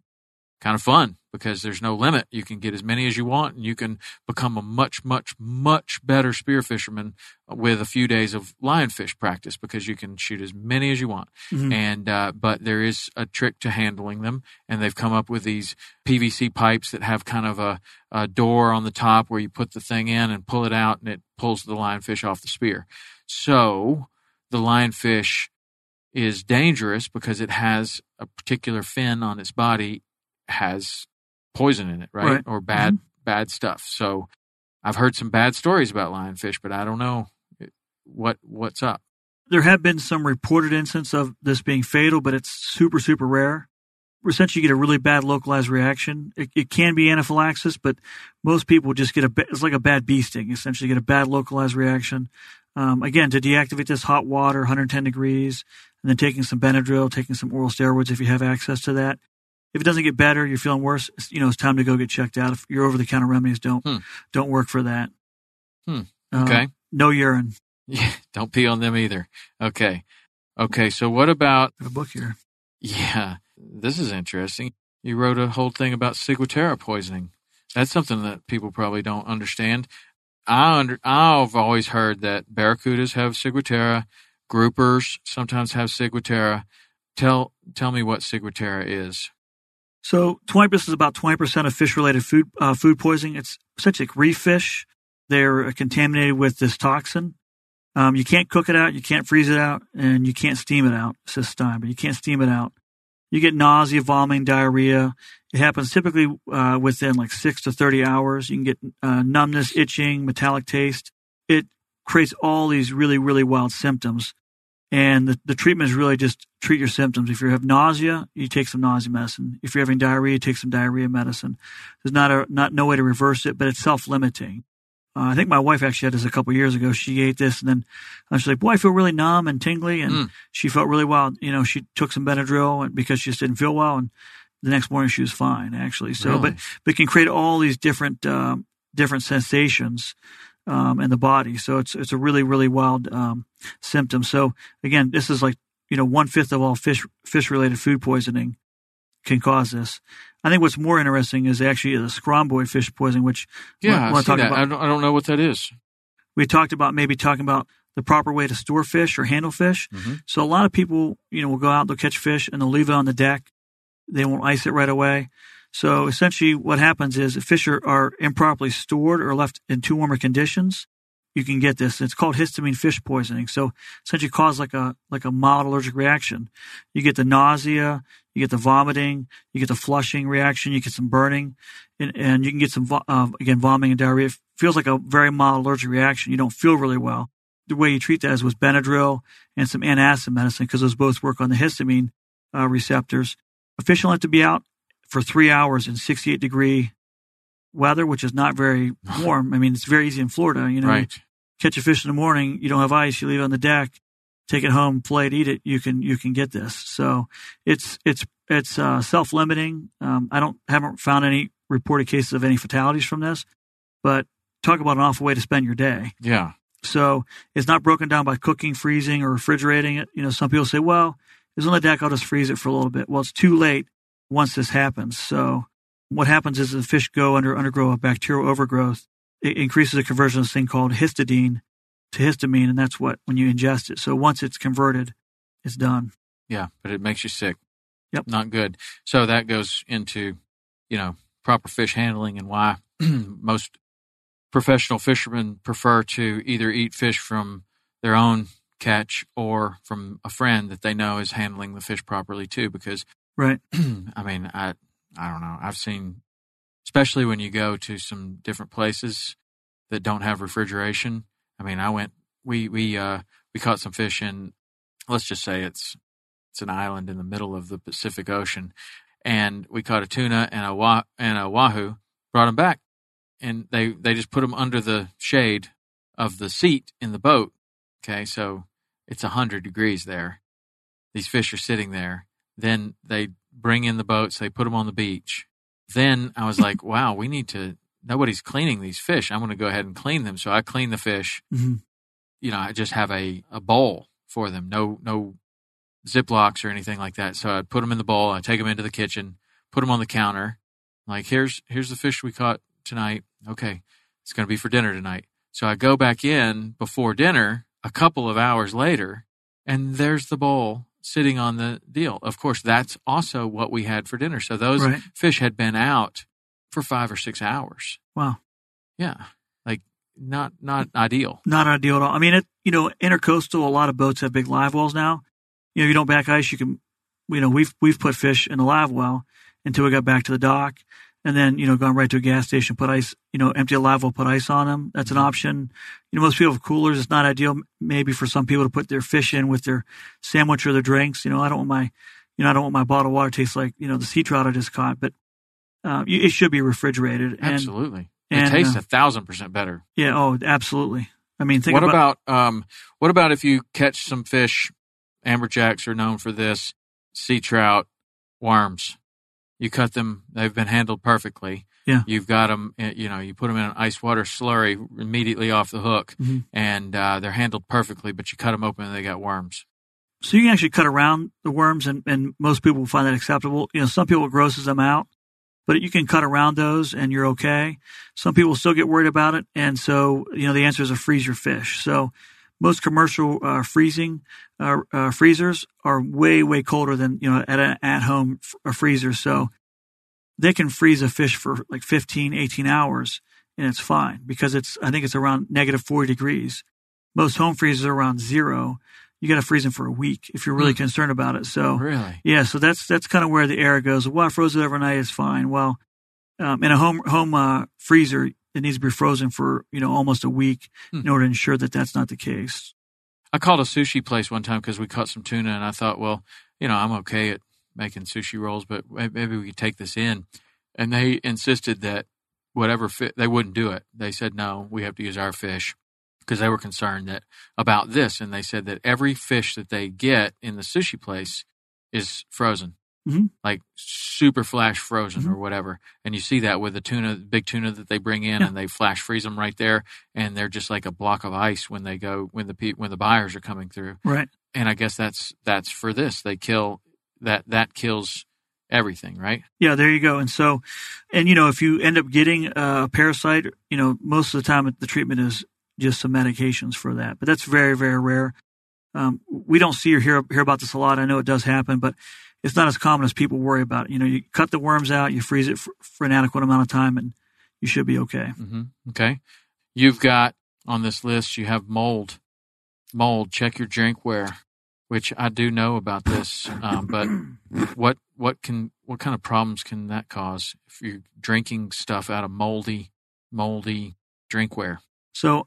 kind of fun because there's no limit. You can get as many as you want and you can become a much, much, much better spear fisherman with a few days of lionfish practice because you can shoot as many as you want. Mm-hmm. And, uh, but there is a trick to handling them and they've come up with these PVC pipes that have kind of a, a door on the top where you put the thing in and pull it out and it pulls the lionfish off the spear. So the lionfish is dangerous because it has a particular fin on its body has poison in it, right? right. Or bad mm-hmm. bad stuff. So I've heard some bad stories about lionfish, but I don't know what what's up. There have been some reported instances of this being fatal, but it's super super rare. Essentially, you get a really bad localized reaction. It, it can be anaphylaxis, but most people just get a it's like a bad bee sting. Essentially, get a bad localized reaction. Um, again, to deactivate this, hot water, 110 degrees, and then taking some Benadryl, taking some oral steroids if you have access to that If it doesn't get better, you're feeling worse. You know, it's time to go get checked out. If your over the counter remedies don't Hmm. don't work for that. Hmm. Uh, Okay. no urine. Yeah, don't pee on them either. Okay. Okay. So what about, a book here. yeah, this is interesting. You wrote a whole thing about ciguatera poisoning. That's something that people probably don't understand. I under, I've always heard that barracudas have ciguatera, groupers sometimes have ciguatera. Tell, tell me what ciguatera is. So 20% is about 20% of fish related food, uh, food poisoning. It's essentially reef fish. They're contaminated with this toxin. Um, you can't cook it out, you can't freeze it out, and you can't steam it out. This time, but you can't steam it out. You get nausea, vomiting, diarrhea. It happens typically uh, within like six to 30 hours. You can get uh, numbness, itching, metallic taste. It creates all these really, really wild symptoms. And the, the treatment is really just treat your symptoms. If you have nausea, you take some nausea medicine. If you're having diarrhea, take some diarrhea medicine. There's not a not no way to reverse it, but it's self limiting. Uh, I think my wife actually had this a couple years ago. She ate this, and then uh, she's like, "Boy, I feel really numb and tingly," and Mm. she felt really wild. You know, she took some Benadryl and because she just didn't feel well, and the next morning she was fine actually. So, Really? but but it can create all these different um, different sensations um, in the body. So it's it's a really really wild um, symptom. So again, this is like you know one fifth of all fish fish related food poisoning can cause this. I think what's more interesting is actually the scombroid fish poisoning, which Yeah, I talk that. about- I, don't, I don't know what that is. we talked about maybe talking about the proper way to store fish or handle fish. Mhm. So a lot of people, you know, will go out, they'll catch fish and they'll leave it on the deck. They won't ice it right away. So essentially what happens is if fish are, improperly stored or left in too warmer conditions, you can get this. It's called histamine fish poisoning. So essentially cause like a, like a mild allergic reaction. You get the nausea, you get the vomiting, you get the flushing reaction, you get some burning, and, and you can get some, uh, again, vomiting and diarrhea. It feels like a very mild allergic reaction. You don't feel really well. The way you treat that is with Benadryl and some antacid medicine because those both work on the histamine uh, receptors. A fish will have to be out for three hours in 68 degree weather, which is not very warm. I mean, it's very easy in Florida. You know, Right. catch a fish in the morning, you don't have ice, you leave it on the deck, take it home, play it, eat it. You can you can get this. So it's it's it's uh, self limiting. Um, I don't haven't found any reported cases of any fatalities from this, but talk about an awful way to spend your day. Yeah. So it's not broken down by cooking, freezing, or refrigerating it. You know, some people say, well, it's on the deck, I'll just freeze it for a little bit. Well, it's too late once this happens. So what happens is the fish go under undergo a bacterial overgrowth. It increases the conversion of this thing called histidine to histamine, and that's what when you ingest it. So once it's converted, it's done. Yeah, but it makes you sick. Yep. Not good. So that goes into, you know, proper fish handling and why most professional fishermen prefer to either eat fish from their own catch or from a friend that they know is handling the fish properly too because Right. I mean, I I don't know. I've seen especially when you go to some different places that don't have refrigeration. I mean, I went we we uh we caught some fish in let's just say it's it's an island in the middle of the Pacific Ocean and we caught a tuna and a wa- and a wahoo brought them back and they they just put them under the shade of the seat in the boat. Okay, so it's a hundred degrees there. These fish are sitting there. Then they bring in the boats. They put them on the beach. Then I was like, wow, we need to. Nobody's cleaning these fish. I'm going to go ahead and clean them. So I clean the fish. hmm You know, I just have a a bowl for them. No no Ziplocs or anything like that. So I put them in the bowl. I take them into the kitchen. Put them on the counter. Like here's here's the fish we caught tonight. Okay, it's going to be for dinner tonight. So I go back in before dinner a couple of hours later, and there's the bowl sitting on the deal. Of course, that's also what we had for dinner. So those Right. fish had been out for five or six hours. Wow. Yeah, like not not ideal. Not ideal at all. I mean, it, you know, intercoastal, a lot of boats have big live wells now. You know, you don't back ice, you can, you know, we've, we've put fish in the live well until we got back to the dock and then, you know, gone right to a gas station, put ice, you know, empty a live well, put ice on them. That's an option. You know, most people have coolers. It's not ideal maybe for some people to put their fish in with their sandwich or their drinks. You know, I don't want my, you know, I don't want my bottled water tastes like, you know, the sea trout I just caught, but, uh, it should be refrigerated. And, Absolutely, it and, tastes uh, a thousand percent better. yeah. Oh, absolutely. I mean, think what about, about, um what about if you catch some fish amberjacks are known for this sea trout worms You cut them; they've been handled perfectly. Yeah. You've got them. You know, you put them in an ice water slurry immediately off the hook, Mhm. and uh, they're handled perfectly. But you cut them open, and they got worms. So you can actually cut around the worms, and, and most people find that acceptable. You know, some people it grosses them out, but you can cut around those, and you're okay. Some people still get worried about it, and so you know the answer is to freeze your fish. So most commercial uh, freezing uh, uh, freezers are way way colder than you know at an at home f- freezer. So they can freeze a fish for like 15, 18 hours, and it's fine because it's I think it's around negative 40 degrees. Most home freezers are around zero. You got to freeze them for a week if you're really Hmm. concerned about it. So Really? yeah, so that's that's kind of where the error goes. Well, I froze it overnight. It's fine. Well, um, in a home home uh, freezer, it needs to be frozen for you know almost a week Hmm. in order to ensure that that's not the case. I called a sushi place one time because we caught some tuna, and I thought, well, you know, I'm okay at making sushi rolls, but maybe we could take this in. And they insisted that whatever fit, they wouldn't do it. They said, no, we have to use our fish because they were concerned that about this. And they said that every fish that they get in the sushi place is frozen, Mhm. like super flash frozen Mhm. or whatever. And you see that with the tuna, big tuna that they bring in, Yeah. and they flash freeze them right there, and they're just like a block of ice when they go when the when the buyers are coming through. Right. And I guess that's that's for this. They kill that that kills everything, right? Yeah, there you go. And so, and you know, if you end up getting a parasite, you know, most of the time the treatment is just some medications for that. But that's very, very rare. Um, we don't see or hear hear about this a lot. I know it does happen, but it's not as common as people worry about. You know, you cut the worms out, you freeze it for, for an adequate amount of time, and you should be okay. hmm Okay. You've got on this list. You have mold. Mold. Check your drinkware, which I do know about this. Um, but what what can what kind of problems can that cause if you're drinking stuff out of moldy moldy drinkware? So,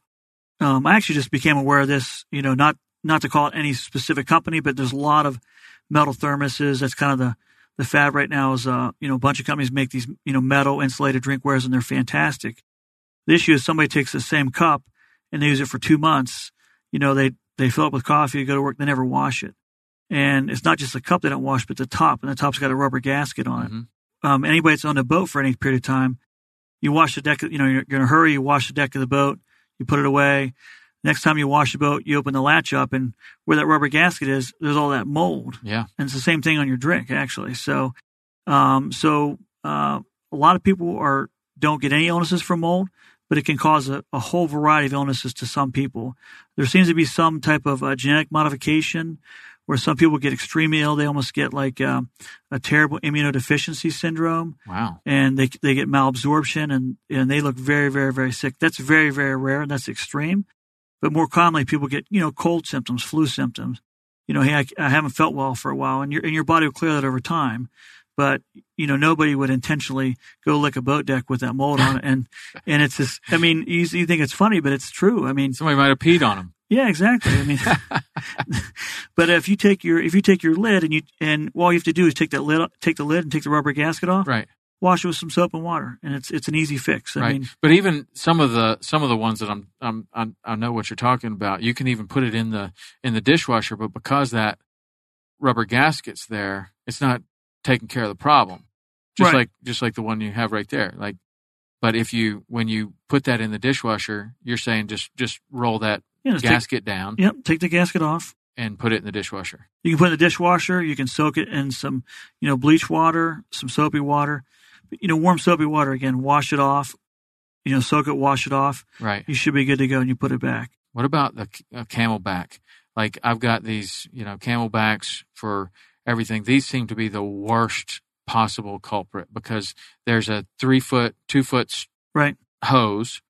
um, I actually just became aware of this. You know, not not to call it any specific company, but there's a lot of metal thermoses. That's kind of the the fad right now. Is uh, you know, a bunch of companies make these you know metal insulated drinkwares, and they're fantastic. The issue is somebody takes the same cup and they use it for two months. You know, they they fill it with coffee, go to work, they never wash it. And it's not just the cup they don't wash, but the top, and the top's got a rubber gasket on it Mhm. um, anybody that's on a boat for any period of time, you wash the deck. You know, you're, you're in a hurry. You wash the deck of the boat. You put it away. Next time you wash the boat, you open the latch up, and where that rubber gasket is, there's all that mold. Yeah. And it's the same thing on your drink, actually. So, um, so uh, a lot of people are don't get any illnesses from mold, but it can cause a, a whole variety of illnesses to some people. There seems to be some type of uh, genetic modification where some people get extremely ill. They almost get like um, a terrible immunodeficiency syndrome Wow. and they they get malabsorption and and they look very very very sick. That's very very rare and that's extreme. But more commonly, people get you know cold symptoms, flu symptoms. You know, hey, I, I haven't felt well for a while, and your and your body will clear that over time. But you know, nobody would intentionally go lick a boat deck with that mold on it, and and it's just. I mean, you, you think it's funny, but it's true. I mean, Somebody might have peed on them. yeah, exactly. I mean, but if you take your if you take your lid and you and all you have to do is take that lid take the lid and take the rubber gasket off, Right. Wash it with some soap and water, and it's it's an easy fix. I right. mean, but even some of the some of the ones that I'm, I'm I I know what you're talking about. You can even put it in the in the dishwasher, but because that rubber gasket's there, it's not taking care of the problem. Just Right. like just like the one you have right there. Like, but if you when you put that in the dishwasher, you're saying just just roll that yeah, just take, gasket down yep, take the gasket off. and put it in the dishwasher. You can put it in the dishwasher. You can soak it in some, you know, bleach water, some soapy water. You know, warm soapy water again. Wash it off. You know, soak it, wash it off. Right. You should be good to go, and you put it back. What about the uh, CamelBak? Like I've got these, you know, CamelBaks for everything. These seem to be the worst possible culprit because there's a three foot, two foot Right. hose.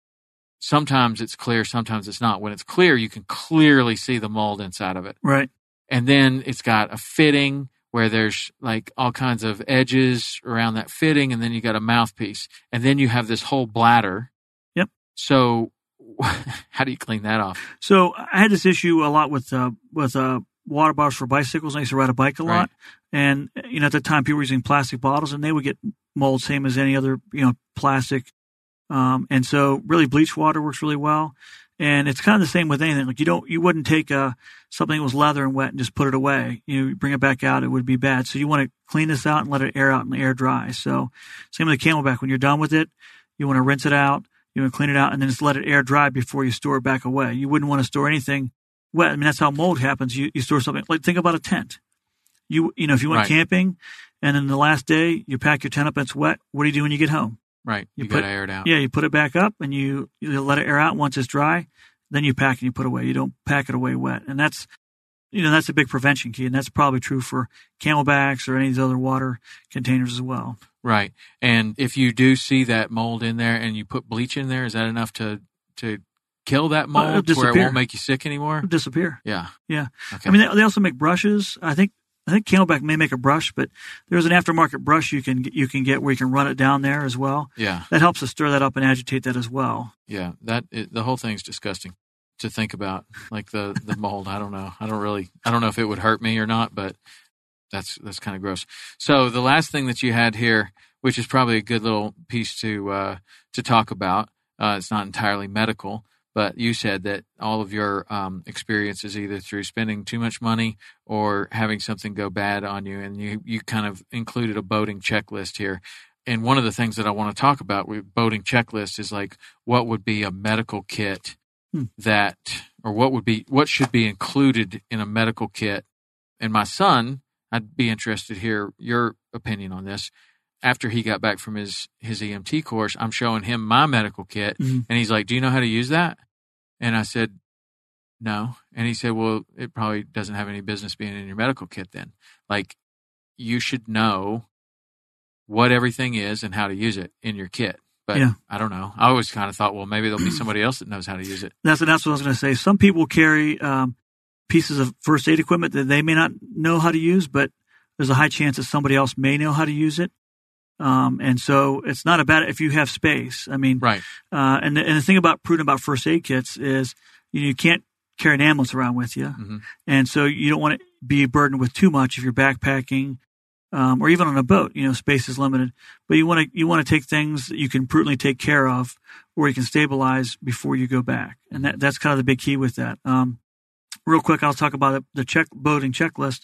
Sometimes it's clear, sometimes it's not. When it's clear, you can clearly see the mold inside of it. Right. And then it's got a fitting where there's like all kinds of edges around that fitting, and then you got a mouthpiece, and then you have this whole bladder. Yep. So, how do you clean that off? So I had this issue a lot with uh, with uh, water bottles for bicycles. I used to ride a bike a lot, Right. and you know at the time people were using plastic bottles, and they would get mold same as any other you know plastic Um, and so really bleach water works really well. And it's kind of the same with anything. Like you don't, you wouldn't take uh, something that was leather and wet and just put it away. You, know, you bring it back out, it would be bad. So you want to clean this out and let it air out and air dry. So same with the CamelBak. When you're done with it, you want to rinse it out, you want to clean it out, and then just let it air dry before you store it back away. You wouldn't want to store anything wet. I mean, that's how mold happens. You, you store something like think about a tent. You you know if you went Right. camping, and then the last day you pack your tent up, and it's wet. What do you do when you get home? Right. You, You put- air it out. Yeah, you put it back up and you, you let it air out once it's dry. Then you pack and you put away. You don't pack it away wet. And that's, you know, that's a big prevention key. And that's probably true for CamelBaks or any of these other water containers as well. Right. And if you do see that mold in there and you put bleach in there, is that enough to to kill that oh, mold to where it won't make you sick anymore? It'll disappear. Yeah. Yeah. Okay. I mean, they, they also make brushes. I think, I think CamelBak may make a brush, but there's an aftermarket brush you can, you can get where you can run it down there as well. yeah. That helps to stir that up and agitate that as well. Yeah. That it, the whole thing's disgusting to think about. Like the the mold. I don't know. I don't really. I don't know if it would hurt me or not, but that's that's kind of gross. So the last thing that you had here, which is probably a good little piece to uh, to talk about. Uh, it's not entirely medical, but you said that all of your um, experiences either through spending too much money or having something go bad on you, and you you kind of included a boating checklist here. And one of the things that I want to talk about with boating checklist is like what would be a medical kit Hmm. that, or what would be what should be included in a medical kit. And my son, I'd be interested to hear your opinion on this. After he got back from his his EMT course, I'm showing him my medical kit, Mhm. and he's like, "Do you know how to use that?" And I said, "No." And he said, "Well, it probably doesn't have any business being in your medical kit then. Like, you should know what everything is and how to use it in your kit." But Yeah. I don't know. I always kind of thought, well, maybe there'll be somebody else that knows how to use it. That's that's what I was going to say. Some people carry um, pieces of first aid equipment that they may not know how to use, but there's a high chance that somebody else may know how to use it. Um, and so it's not about if you have space. I mean, Right. uh, and the, and the thing about prudent about first aid kits is you, know, you can't carry an ambulance around with you, Mhm. and so you don't want to be burdened with too much if you're backpacking. Um, or even on a boat, you know, space is limited, but you want to you want to take things that you can prudently take care of, or you can stabilize before you go back, and that that's kind of the big key with that. Um, real quick, I'll talk about the, the check boating checklist.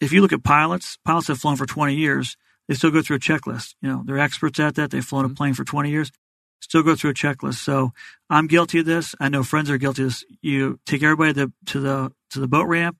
If you look at pilots, pilots have flown for 20 years, they still go through a checklist. You know, they're experts at that. They've flown a mm-hmm. plane for 20 years, still go through a checklist. So I'm guilty of this. I know friends are guilty of this. You take everybody to the, to the, to the boat ramp.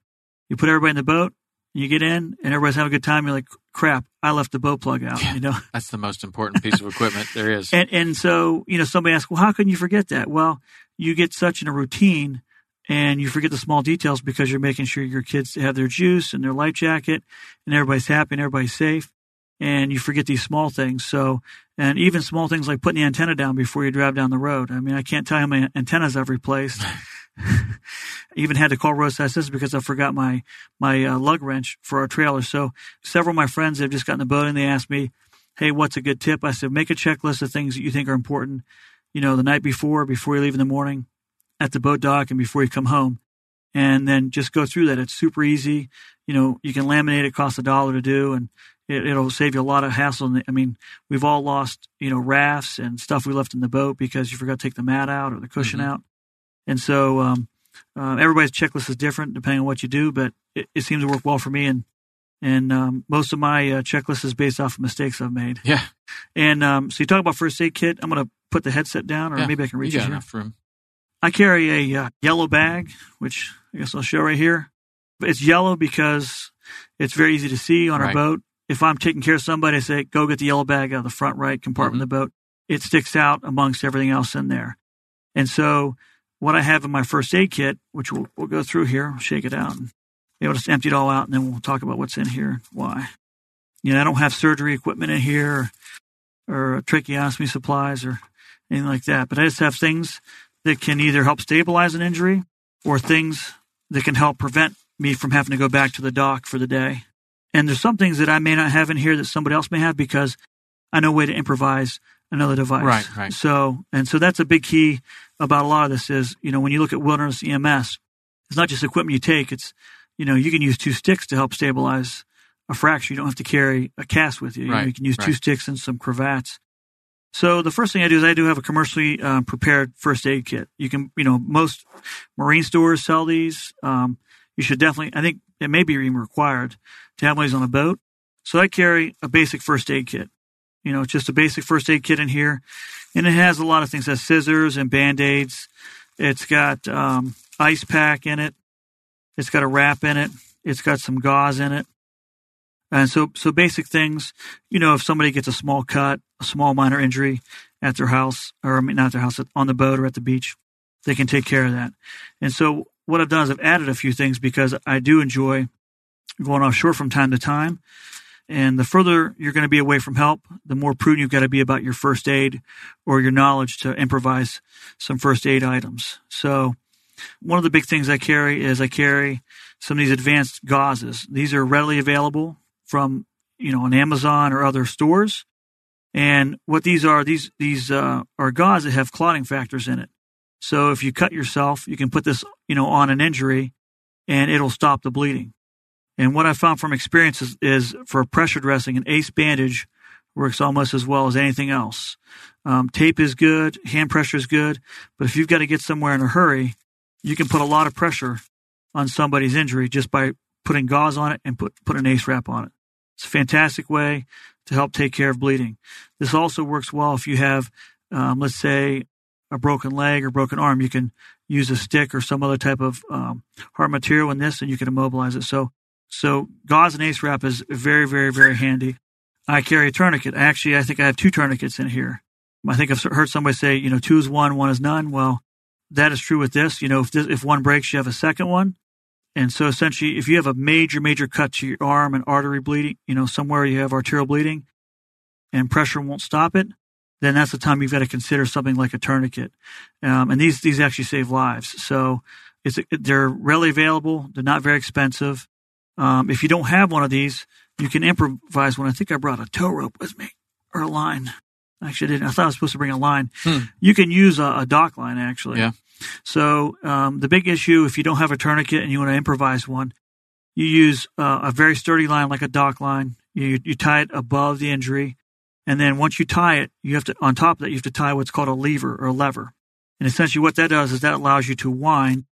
You put everybody in the boat. You get in and everybody's having a good time. You're like, crap, I left the boat plug out, you know? That's the most important piece of equipment there is. And and so you know somebody asks, well, how can you forget that? Well, you get such in a routine, and you forget the small details because you're making sure your kids have their juice and their life jacket, and everybody's happy and everybody's safe, and you forget these small things. So and even small things like putting the antenna down before you drive down the road. I mean, I can't tell you how many antennas I've replaced. I even had to call roadside assistance because I forgot my my uh, lug wrench for our trailer. So several of my friends have just gotten the boat and they asked me, "Hey, what's a good tip?" I said, "Make a checklist of things that you think are important. You know, the night before, before you leave in the morning, at the boat dock, and before you come home, and then just go through that. It's super easy. You know, you can laminate. It costs a dollar to do, and it, it'll save you a lot of hassle. And I mean, we've all lost you know rafts and stuff we left in the boat because you forgot to take the mat out or the cushion Mhm. out, and so um, uh, everybody's checklist is different depending on what you do, but it, it seems to work well for me. And and um, most of my uh, checklist is based off of mistakes I've made. Yeah. And um, so you talk about first aid kit. I'm going to put the headset down, or Yeah, maybe I can reach you it got here. enough room. I carry a uh, yellow bag, which I guess I'll show right here. It's yellow because it's very easy to see on Right. our boat. If I'm taking care of somebody, I say, go get the yellow bag out of the front right compartment of the mm-hmm. boat. It sticks out amongst everything else in there. And so what I have in my first aid kit, which we'll, we'll go through here, shake it out and able to just empty it all out and then we'll talk about what's in here, why. You know, I don't have surgery equipment in here or, or tracheostomy supplies or anything like that, but I just have things that can either help stabilize an injury or things that can help prevent me from having to go back to the dock for the day. And there's some things that I may not have in here that somebody else may have because I know a way to improvise another device. Right, right. So, and so that's a big key about a lot of this is, you know, when you look at wilderness EMS, it's not just equipment you take. It's, you know, you can use two sticks to help stabilize a fracture. You don't have to carry a cast with you. You, know, you can use two sticks and some cravats. So the first thing I do is I do have a commercially uh, prepared first aid kit. You can, you know, most marine stores sell these. Um, you should definitely, I think it may be even required to have these on a boat. So I carry a basic first aid kit. You know, it's just a basic first aid kit in here. And it has a lot of things. It has scissors and band-aids. It's got um, ice pack in it. It's got a wrap in it. It's got some gauze in it. And so, so basic things, you know, if somebody gets a small cut, a small minor injury at their house, or I mean, not their house, on the boat or at the beach, they can take care of that. And so what I've done is I've added a few things because I do enjoy going offshore from time to time. And the further you're going to be away from help, the more prudent you've got to be about your first aid or your knowledge to improvise some first aid items. So one of the big things I carry is I carry some of these advanced gauzes. These are readily available from you know on Amazon or other stores. And what these are, these these uh, are gauze that have clotting factors in it. So if you cut yourself, you can put this you know on an injury, and it'll stop the bleeding. And what I found from experience is, is for pressure dressing, an ACE bandage works almost as well as anything else. Um, tape is good, hand pressure is good, but if you've got to get somewhere in a hurry, you can put a lot of pressure on somebody's injury just by putting gauze on it and put, put an ACE wrap on it. It's a fantastic way to help take care of bleeding. This also works well if you have, um, let's say, a broken leg or broken arm. You can use a stick or some other type of um, hard material in this, and you can immobilize it. So, so gauze and ace wrap is very, very, very handy. I carry a tourniquet. Actually, I think I have two tourniquets in here. I think I've heard somebody say, you know, two is one, one is none. Well, that is true with this. You know, if this, if one breaks, you have a second one. And so essentially, if you have a major, major cut to your arm and artery bleeding, you know, somewhere you have arterial bleeding and pressure won't stop it, then that's the time you've got to consider something like a tourniquet. Um, and these, these actually save lives. So it's, they're readily available. They're not very expensive. Um, if you don't have one of these, you can improvise one. I think I brought a tow rope with me or a line. Actually, I didn't. I thought I was supposed to bring a line. Hmm. You can use a, a dock line actually. Yeah. So um, the big issue, if you don't have a tourniquet and you want to improvise one, you use uh, a very sturdy line like a dock line. You you tie it above the injury, and then once you tie it, you have to on top of that you have to tie what's called a lever or a lever. And essentially, what that does is that allows you to wind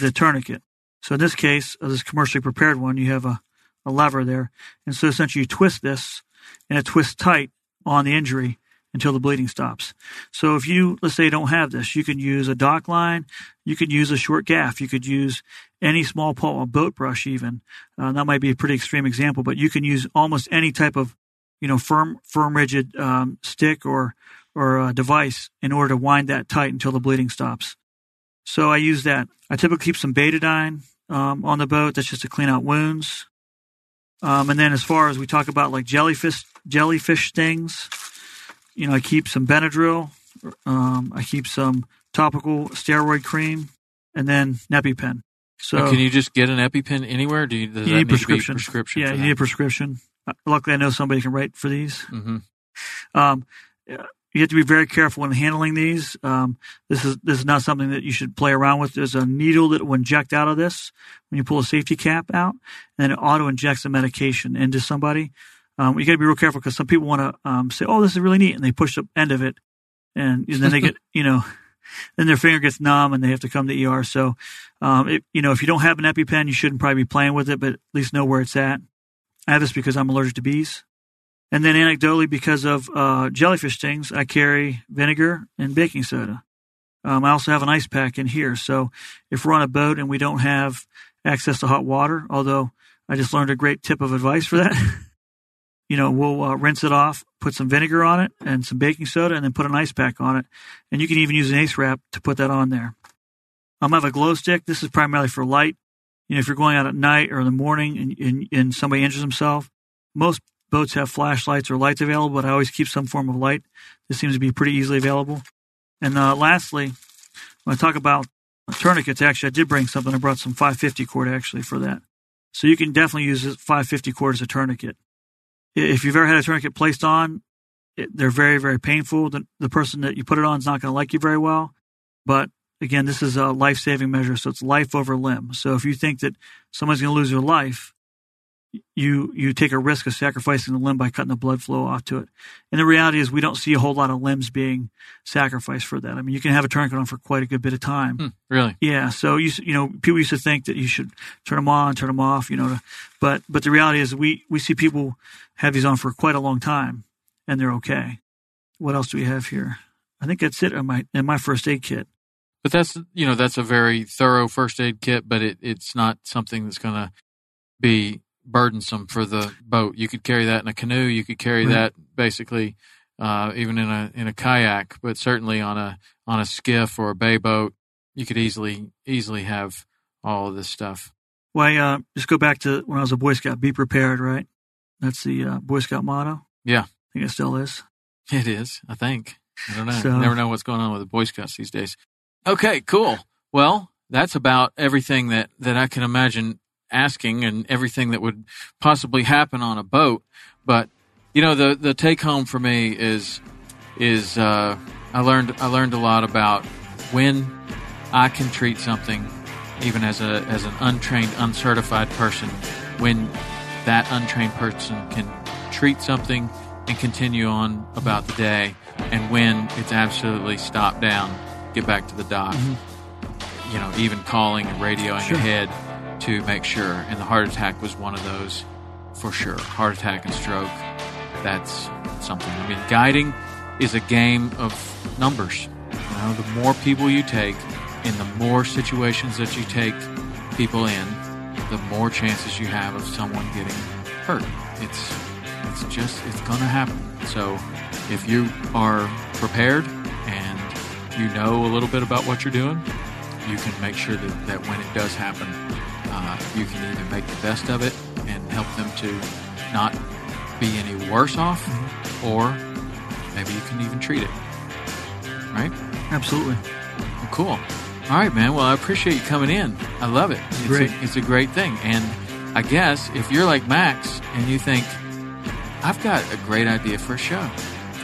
the tourniquet. So in this case, this commercially prepared one, you have a, a lever there, and so essentially you twist this, and it twists tight on the injury, until the bleeding stops. So if you, let's say, don't have this, you can use a dock line, you could use a short gaff, you could use any small pole, a boat brush even. Uh, that might be a pretty extreme example, but you can use almost any type of, you know, firm, firm, rigid um, stick or or a device in order to wind that tight until the bleeding stops. So I use that. I typically keep some betadine um, on the boat. That's just to clean out wounds. Um, and then as far as we talk about like jellyfish jellyfish stings, you know, I keep some Benadryl. Um, I keep some topical steroid cream, and then EpiPen. So can you just get an EpiPen anywhere? Do you, does you need need to be prescription. prescription? yeah, you that? need a prescription. Uh, Luckily, I know somebody can write for these. hmm Um, you have to be very careful when handling these. Um, this is this is not something that you should play around with. There's a needle that will inject out of this when you pull a safety cap out, and it auto injects the medication into somebody. Um, you got to be real careful because some people want to um, say, "Oh, this is really neat," and they push the end of it, and, and then they get you know, then their finger gets numb and they have to come to ER. So, um, it, you know, if you don't have an EpiPen, you shouldn't probably be playing with it, but at least know where it's at. I have this because I'm allergic to bees. And then anecdotally, because of uh, jellyfish stings, I carry vinegar and baking soda. Um, I also have an ice pack in here. So if we're on a boat and we don't have access to hot water, although I just learned a great tip of advice for that, you know, we'll uh, rinse it off, put some vinegar on it and some baking soda, and then put an ice pack on it. And you can even use an ace wrap to put that on there. Um, I have a glow stick. This is primarily for light. You know, if you're going out at night or in the morning and, and, and somebody injures himself, most boats have flashlights or lights available, but I always keep some form of light. This seems to be pretty easily available. And uh, lastly, when I talk about tourniquets, actually, I did bring something. I brought some 550 cord actually for that. So you can definitely use this 550 cord as a tourniquet. If you've ever had a tourniquet placed on, it, they're very, very painful. The, the person that you put it on is not going to like you very well. But again, this is a life saving measure. So it's life over limb. So if you think that someone's going to lose their life, you you take a risk of sacrificing the limb by cutting the blood flow off to it. And the reality is, we don't see a whole lot of limbs being sacrificed for that. I mean, you can have a tourniquet on for quite a good bit of time. Hmm, really? Yeah. So you you know, people used to think that you should turn them on, turn them off. You know, to, but but the reality is, we we see people have these on for quite a long time, and they're okay. What else do we have here? I think that's it in my in my first aid kit. But that's you know that's a very thorough first aid kit, but it, it's not something that's going to be burdensome for the boat. You could carry that in a canoe. You could carry Right. that basically uh, even in a in a kayak, but certainly on a on a skiff or a bay boat, you could easily easily have all of this stuff. Well, uh, just go back to when I was a Boy Scout. Be prepared, right? That's the uh, Boy Scout motto. Yeah. I think it still is. It is, I think. I don't know. So- never know what's going on with the Boy Scouts these days. Okay, cool. Well, that's about everything that, that I can imagine asking and everything that would possibly happen on a boat. But you know, the the take home for me is is uh, I learned I learned a lot about when I can treat something, even as a as an untrained, uncertified person, when that untrained person can treat something and continue on about the day, and when it's absolutely stopped down, get back to the dock. Mm-hmm. You know, even calling and radioing Sure. ahead to make sure. And the heart attack was one of those for sure. Heart attack and stroke. That's something. I mean, guiding is a game of numbers. You know, the more people you take, in the more situations that you take people in, the more chances you have of someone getting hurt. It's it's just it's gonna happen. So if you are prepared and you know a little bit about what you're doing, you can make sure that, that when it does happen, uh, you can either make the best of it and help them to not be any worse off, or maybe you can even treat it. Right? Absolutely. Well, cool. All right, man. Well, I appreciate you coming in. I love it. It's Great. A, it's a great thing. And I guess if you're like Max and you think, I've got a great idea for a show,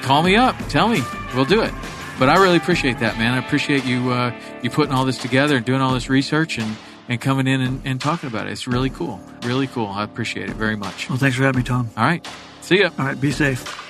call me up. Tell me. We'll do it. But I really appreciate that, man. I appreciate you uh, you putting all this together and doing all this research and, and coming in and, and talking about it. It's really cool. Really cool. I appreciate it very much. Well, thanks for having me, Tom. All right. See ya. All right. Be safe.